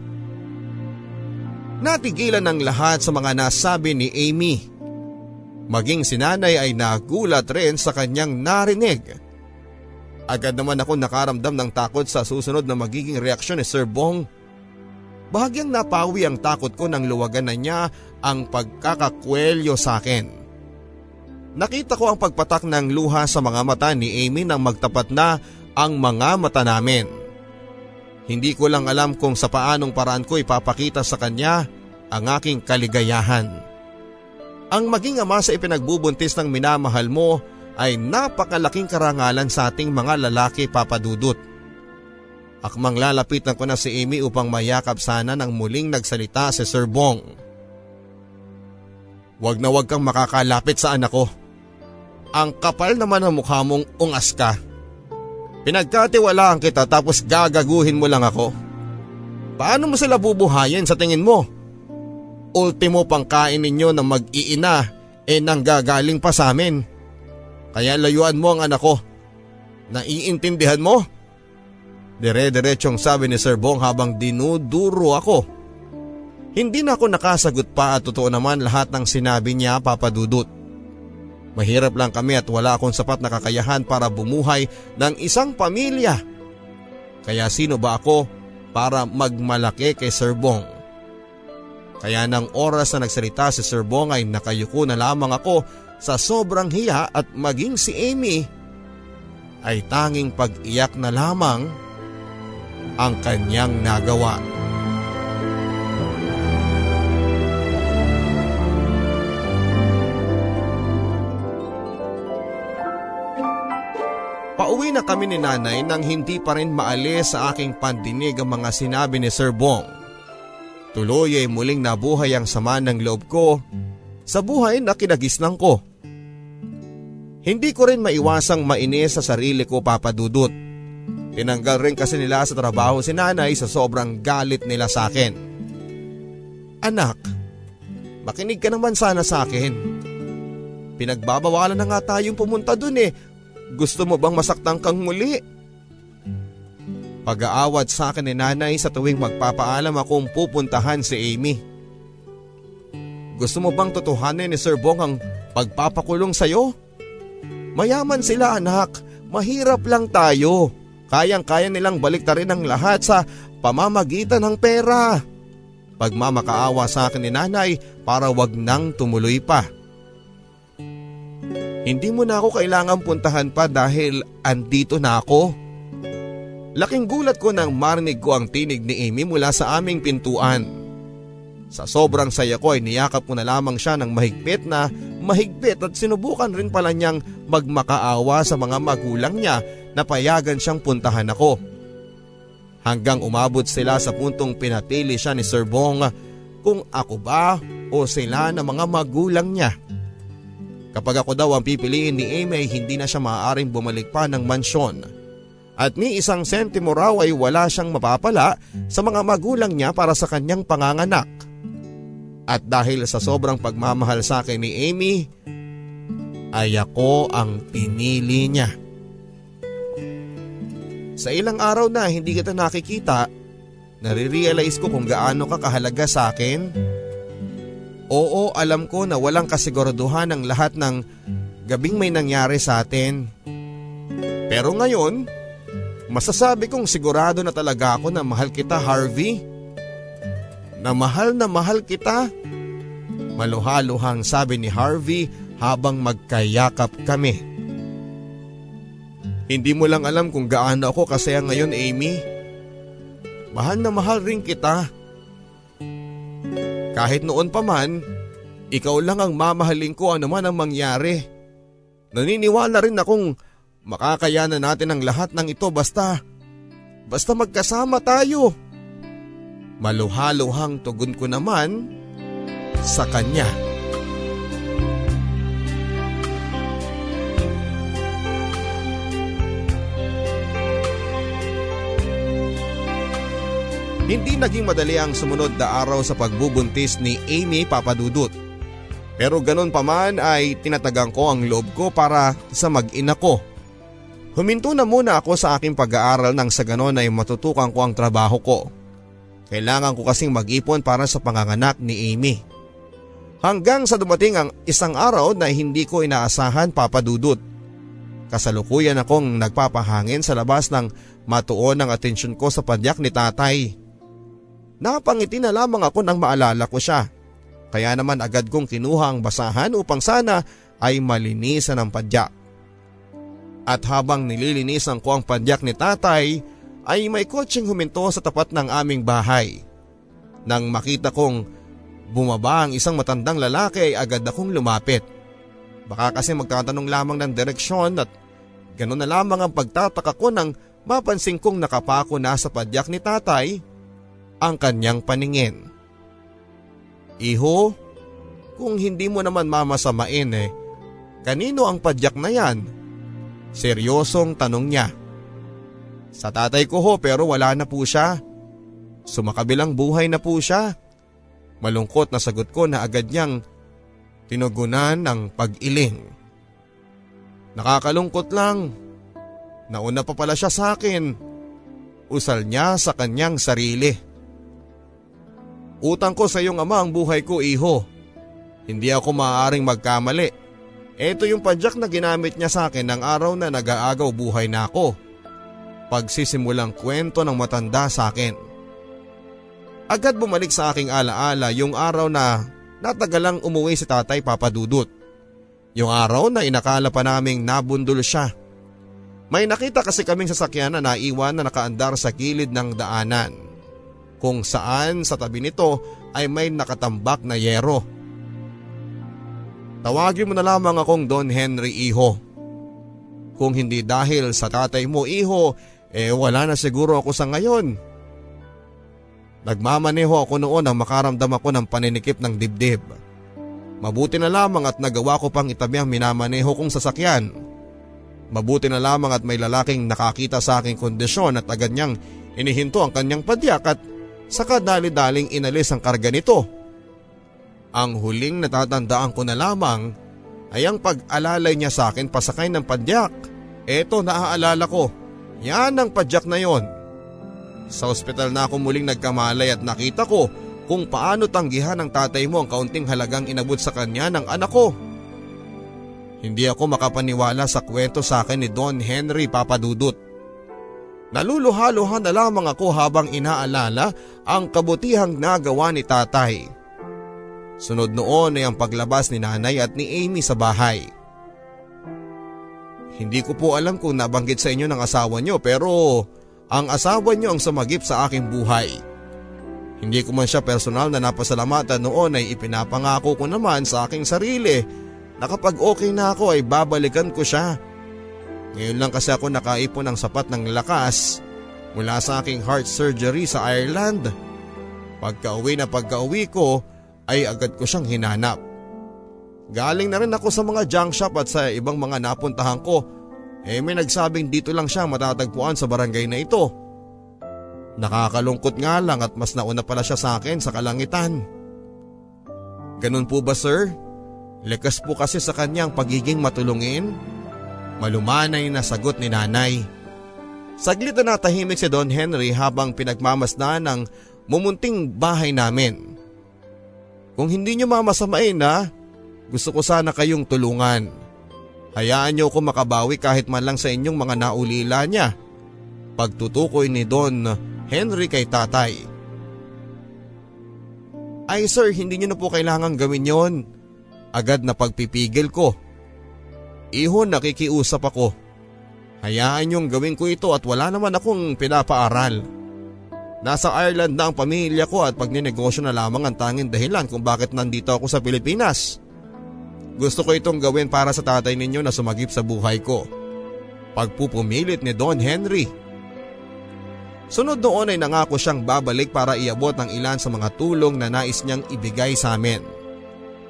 Natigilan ng lahat sa mga nasabi ni Amy. Maging si nanay ay nagulat rin sa kanyang narinig. Agad naman ako nakaramdam ng takot sa susunod na magiging reaksyon ni Sir Bong. Bahagyang napawi ang takot ko nang luwagan na niya ang pagkakakwelyo sa akin. Nakita ko ang pagpatak ng luha sa mga mata ni Amy nang magtapat na ang mga mata namin. Hindi ko lang alam kung sa paanong paraan ko ipapakita sa kanya ang aking kaligayahan. Ang maging ama sa ipinagbubuntis ng minamahal mo ay napakalaking karangalan sa ating mga lalaki papadudot. Akmang lalapitan ko na si Amy upang mayakap sana nang muling nagsalita si Sir Bong. Huwag na huwag kang makakalapit sa anak ko. Ang kapal naman ng mukha mong ungas ka. Pinagkatiwalaan kita tapos gagaguhin mo lang ako. Paano mo sila bubuhayin sa tingin mo? Ultimo pang kain ninyo ng mag-iina eh nang gagaling pa sa amin. Kaya layuan mo ang anak ko. Naiintindihan mo? Dire-diretsyong sabi ni Sir Bong habang dinuduro ako. Hindi na ako nakasagot pa at totoo naman lahat ng sinabi niya papadudot. Mahirap lang kami at wala akong sapat na kakayahan para bumuhay ng isang pamilya. Kaya sino ba ako para magmalaki kay Sir Bong? Kaya nang oras na nagsalita si Sir Bong ay nakayuko na lamang ako sa sobrang hiya at maging si Amy ay tanging pag-iyak na lamang ang kanyang nagawa. Pauwi na kami ni nanay nang hindi pa rin maalis sa aking pandinig ang mga sinabi ni Sir Bong. Tuloy ay muling nabuhay ang sama ng loob ko sa buhay na kinagisnan ko. Hindi ko rin maiwasang mainis sa sarili ko papadudot. Tinanggal rin kasi nila sa trabaho si nanay sa sobrang galit nila sa akin. Anak, makinig ka naman sana sa akin. Pinagbabawalan na nga tayong pumunta dun eh gusto mo bang masaktan kang muli? Pag-aawat sa akin ni nanay sa tuwing magpapaalam akong pupuntahan si Amy. Gusto mo bang totohanin ni Sir Bong ang pagpapakulong sa'yo? Mayaman sila anak, mahirap lang tayo. Kayang-kaya nilang baliktarin ang lahat sa pamamagitan ng pera. Pagmamakaawa sa akin ni nanay para wag nang tumuloy pa. Hindi mo na ako kailangan puntahan pa dahil andito na ako. Laking gulat ko nang marinig ko ang tinig ni Amy mula sa aming pintuan. Sa sobrang saya ko ay niyakap ko na lamang siya ng mahigpit na mahigpit at sinubukan rin pala niyang magmakaawa sa mga magulang niya na payagan siyang puntahan ako. Hanggang umabot sila sa puntong pinatili siya ni Sir Bong kung ako ba o sila na mga magulang niya. Kapag ako daw ang pipiliin ni Amy hindi na siya maaaring bumalik pa ng mansyon. At ni isang sentimo raw ay wala siyang mapapala sa mga magulang niya para sa kanyang panganganak. At dahil sa sobrang pagmamahal sa akin ni Amy, ay ako ang pinili niya. Sa ilang araw na hindi kita nakikita, nare-realize ko kung gaano ka kahalaga sa akin Oo, alam ko na walang kasiguraduhan ang lahat ng gabing may nangyari sa atin. Pero ngayon, masasabi kong sigurado na talaga ako na mahal kita Harvey. Na mahal na mahal kita. Maluhaluhang sabi ni Harvey habang magkayakap kami. Hindi mo lang alam kung gaano ako kasaya ngayon Amy. Mahal na mahal rin kita. Kahit noon pa man, ikaw lang ang mamahalin ko ano man ang mangyari. Naniniwala rin akong makakayanan natin ang lahat ng ito basta, basta magkasama tayo. Maluhaluhang tugon ko naman sa kanya. Hindi naging madali ang sumunod na araw sa pagbubuntis ni Amy Papadudut. Pero ganun pa man ay tinatagang ko ang loob ko para sa mag-ina ko. Huminto na muna ako sa aking pag-aaral nang sa ganon ay matutukan ko ang trabaho ko. Kailangan ko kasing mag-ipon para sa panganganak ni Amy. Hanggang sa dumating ang isang araw na hindi ko inaasahan papadudot. Kasalukuyan akong nagpapahangin sa labas ng matuon ang atensyon ko sa padyak ni tatay. Napangiti na lamang ako nang maalala ko siya. Kaya naman agad kong kinuha ang basahan upang sana ay malinisan ang padyak. At habang nililinisan ko ang padyak ni tatay ay may kotseng huminto sa tapat ng aming bahay. Nang makita kong bumaba ang isang matandang lalaki ay agad akong lumapit. Baka kasi magtatanong lamang ng direksyon at gano'n na lamang ang pagtataka ko nang mapansin kong nakapako na sa padyak ni tatay ang kanyang paningin. Iho, kung hindi mo naman mamasamain eh, Kanino ang padyak na yan? Seryosong tanong niya. Sa tatay ko ho pero wala na po siya. Sumakabilang buhay na po siya. Malungkot na sagot ko na agad niyang tinugunan ng pag-iling. Nakakalungkot lang. Nauna pa pala siya sa akin. Usal niya sa kanyang sarili. Utang ko sa iyong ama ang buhay ko iho. Hindi ako maaaring magkamali. Ito yung padyak na ginamit niya sa akin ng araw na nag-aagaw buhay na ako. Pagsisimulang kwento ng matanda sa akin. Agad bumalik sa aking alaala yung araw na natagalang umuwi si tatay papadudot. Yung araw na inakala pa naming nabundol siya. May nakita kasi kaming sasakyan na naiwan na nakaandar sa gilid ng daanan. Kung saan sa tabi nito ay may nakatambak na yero. Tawagin mo na lamang akong Don Henry Iho. Kung hindi dahil sa tatay mo Iho, eh wala na siguro ako sa ngayon. Nagmamaneho ako noon nang makaramdam ako ng paninikip ng dibdib. Mabuti na lamang at nagawa ko pang itabi ang minamaneho kong sasakyan. Mabuti na lamang at may lalaking nakakita sa aking kondisyon at agad niyang inihinto ang kanyang padyak at saka dali-daling inalis ang karga nito. Ang huling natatandaan ko na lamang ay ang pag-alalay niya sa akin pasakay ng padyak. Eto naaalala ko, yan ang padyak na yon. Sa ospital na ako muling nagkamalay at nakita ko kung paano tanggihan ng tatay mo ang kaunting halagang inabot sa kanya ng anak ko. Hindi ako makapaniwala sa kwento sa akin ni Don Henry Papadudut. Naluluha-luha na lamang ako habang inaalala ang kabutihang nagawa ni tatay. Sunod noon ay ang paglabas ni nanay at ni Amy sa bahay. Hindi ko po alam kung nabanggit sa inyo ng asawa nyo pero ang asawa nyo ang sumagip sa aking buhay. Hindi ko man siya personal na napasalamatan noon ay ipinapangako ko naman sa aking sarili na kapag okay na ako ay babalikan ko siya. Ngayon lang kasi ako nakaipon ng sapat ng lakas mula sa aking heart surgery sa Ireland. Pagka-uwi na pagka-uwi ko ay agad ko siyang hinanap. Galing na rin ako sa mga junk shop at sa ibang mga napuntahan ko. Eh may nagsabing dito lang siya matatagpuan sa barangay na ito. Nakakalungkot nga lang at mas nauna pala siya sa akin sa kalangitan. Ganun po ba sir? Lekas po kasi sa kanyang pagiging matulungin? Malumanay na sagot ni nanay. Saglit na natahimik si Don Henry habang pinagmamasdan ng mumunting bahay namin. Kung hindi nyo mamasamain na, gusto ko sana kayong tulungan. Hayaan nyo ako makabawi kahit man lang sa inyong mga naulila niya. Pagtutukoy ni Don Henry kay tatay. Ay sir, hindi nyo na po kailangan gawin yon. Agad na pagpipigil ko. Iho nakikiusap ako. Hayaan niyong gawin ko ito at wala naman akong pinapaaral. Nasa Ireland na ang pamilya ko at pagninegosyo na lamang ang tanging dahilan kung bakit nandito ako sa Pilipinas. Gusto ko itong gawin para sa tatay ninyo na sumagip sa buhay ko. Pagpupumilit ni Don Henry. Sunod noon ay nangako siyang babalik para iabot ng ilan sa mga tulong na nais niyang ibigay sa amin.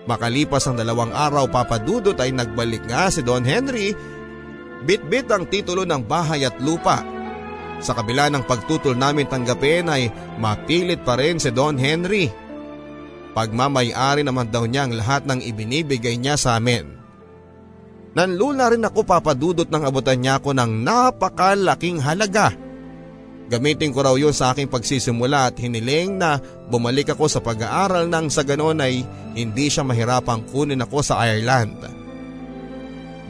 Makalipas ang dalawang araw papadudot ay nagbalik nga si Don Henry. Bit-bit ang titulo ng bahay at lupa sa kabila ng pagtutol namin tanggapin ay mapilit pa rin si Don Henry. Pagmamayari naman daw niya ang lahat ng ibinibigay niya sa amin. Nanlula rin ako papadudot ng abutan niya ako ng napakalaking halaga. Gamitin ko raw yun sa aking pagsisimula at hiniling na bumalik ako sa pag-aaral nang sa ganon ay hindi siya mahirapang kunin ako sa Ireland.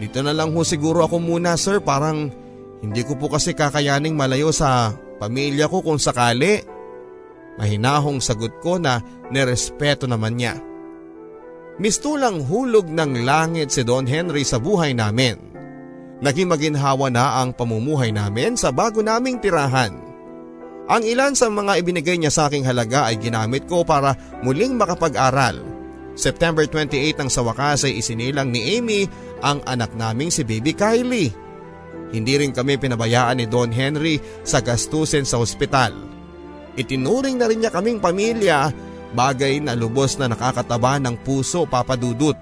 Dito na lang ho siguro ako muna sir parang hindi ko po kasi kakayaning malayo sa pamilya ko kung sakali. Mahinahong sagot ko na nerespeto naman niya. Mistulang hulog ng langit si Don Henry sa buhay namin. Naging maginhawa na ang pamumuhay namin sa bago naming tirahan. Ang ilan sa mga ibinigay niya sa aking halaga ay ginamit ko para muling makapag-aral. September 28 ang sa wakas ay isinilang ni Amy ang anak naming si Baby Kylie. Hindi rin kami pinabayaan ni Don Henry sa gastusin sa ospital. Itinuring na rin niya kaming pamilya, bagay na lubos na nakakataba ng puso papadudot.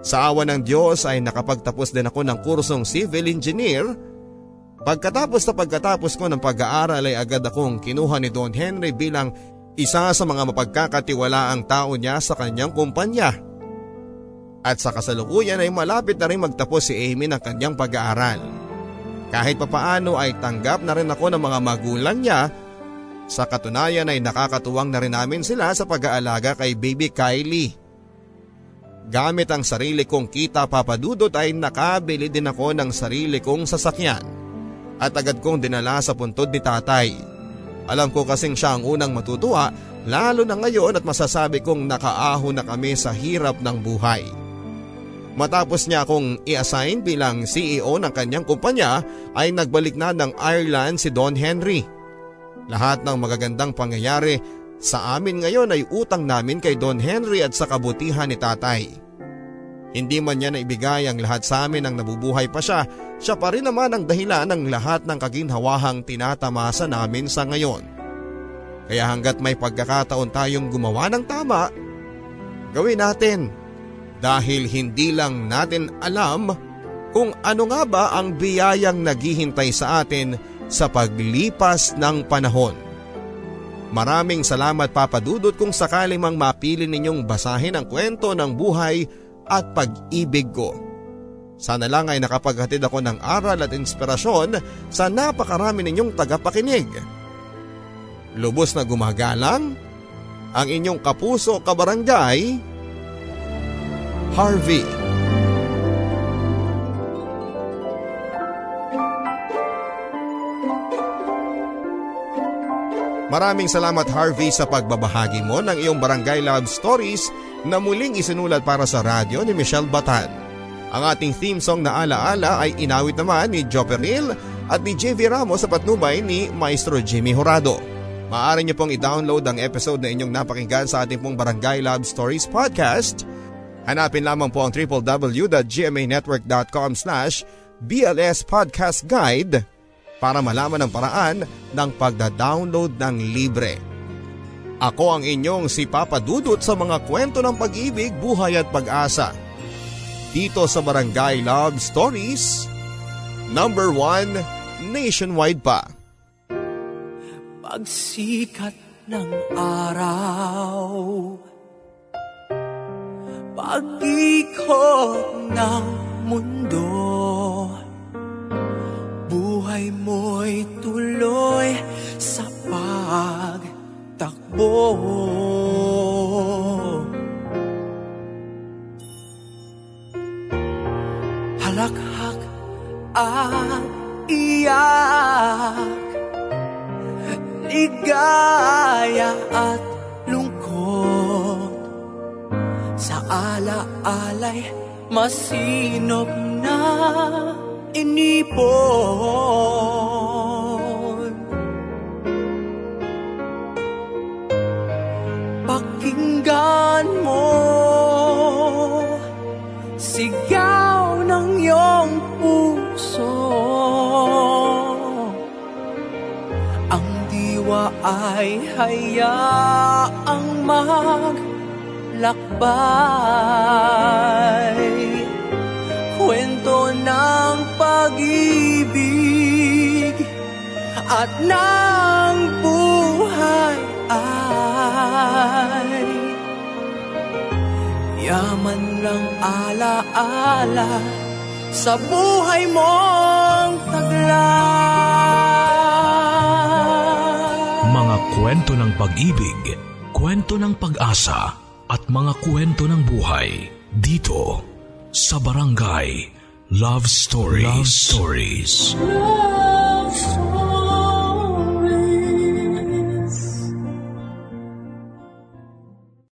Sa awa ng Diyos ay nakapagtapos din ako ng kursong civil engineer. Pagkatapos na pagkatapos ko ng pag-aaral ay agad akong kinuha ni Don Henry bilang isa sa mga mapagkakatiwalaang tao niya sa kanyang kumpanya. At sa kasalukuyan ay malapit na rin magtapos si Amy ng kanyang pag-aaral. Kahit papaano ay tanggap na rin ako ng mga magulang niya sa katunayan ay nakakatuwang na rin namin sila sa pag-aalaga kay baby Kylie. Gamit ang sarili kong kita papadudot ay nakabili din ako ng sarili kong sasakyan at agad kong dinala sa puntod ni tatay. Alam ko kasing siya ang unang matutuwa lalo na ngayon at masasabi kong nakaaho na kami sa hirap ng buhay. Matapos niya akong i-assign bilang CEO ng kanyang kumpanya ay nagbalik na ng Ireland si Don Henry. Lahat ng magagandang pangyayari sa amin ngayon ay utang namin kay Don Henry at sa kabutihan ni tatay. Hindi man niya naibigay ang lahat sa amin nang nabubuhay pa siya, siya pa rin naman ang dahilan ng lahat ng kaginhawahang tinatamasa namin sa ngayon. Kaya hanggat may pagkakataon tayong gumawa ng tama, gawin natin. Dahil hindi lang natin alam kung ano nga ba ang biyayang naghihintay sa atin sa paglipas ng panahon. Maraming salamat papadudot kung sakali mang mapili ninyong basahin ang kwento ng buhay at pag-ibig ko. Sana lang ay nakapaghatid ako ng aral at inspirasyon sa napakarami ninyong tagapakinig. Lubos na gumagalang, ang inyong kapuso kabarangay, Harvey. Maraming salamat Harvey sa pagbabahagi mo ng iyong Barangay Love Stories na muling isinulat para sa radyo ni Michelle Batan. Ang ating theme song na alaala ay inawit naman ni Joe Pernil at ni JV Ramos sa patnubay ni Maestro Jimmy Horado. Maaari niyo pong i-download ang episode na inyong napakinggan sa ating pong Barangay Love Stories podcast. Hanapin lamang po ang www.gmanetwork.com slash BLS Podcast Guide para malaman ang paraan ng pagda-download ng libre. Ako ang inyong si Papa Dudut sa mga kwento ng pag-ibig, buhay at pag-asa. Dito sa Barangay Love Stories, number one nationwide pa.
Pagsikat ng araw Pag-ikot ng mundo Buhay mo'y tuloy sa pagtakbo. Halakhak at iyak Ligaya at Sa ala-alay masinop na inipon. Pakinggan mo Sigaw ng iyong puso. Ang diwa ay hayaang maglakbay kwento ng pag-ibig at ng buhay ay yaman ng alaala sa buhay mong taglay.
Mga kwento ng pag-ibig, kwento ng pag-asa at mga kwento ng buhay dito sa Barangay Love Stories. Love Stories.
Love.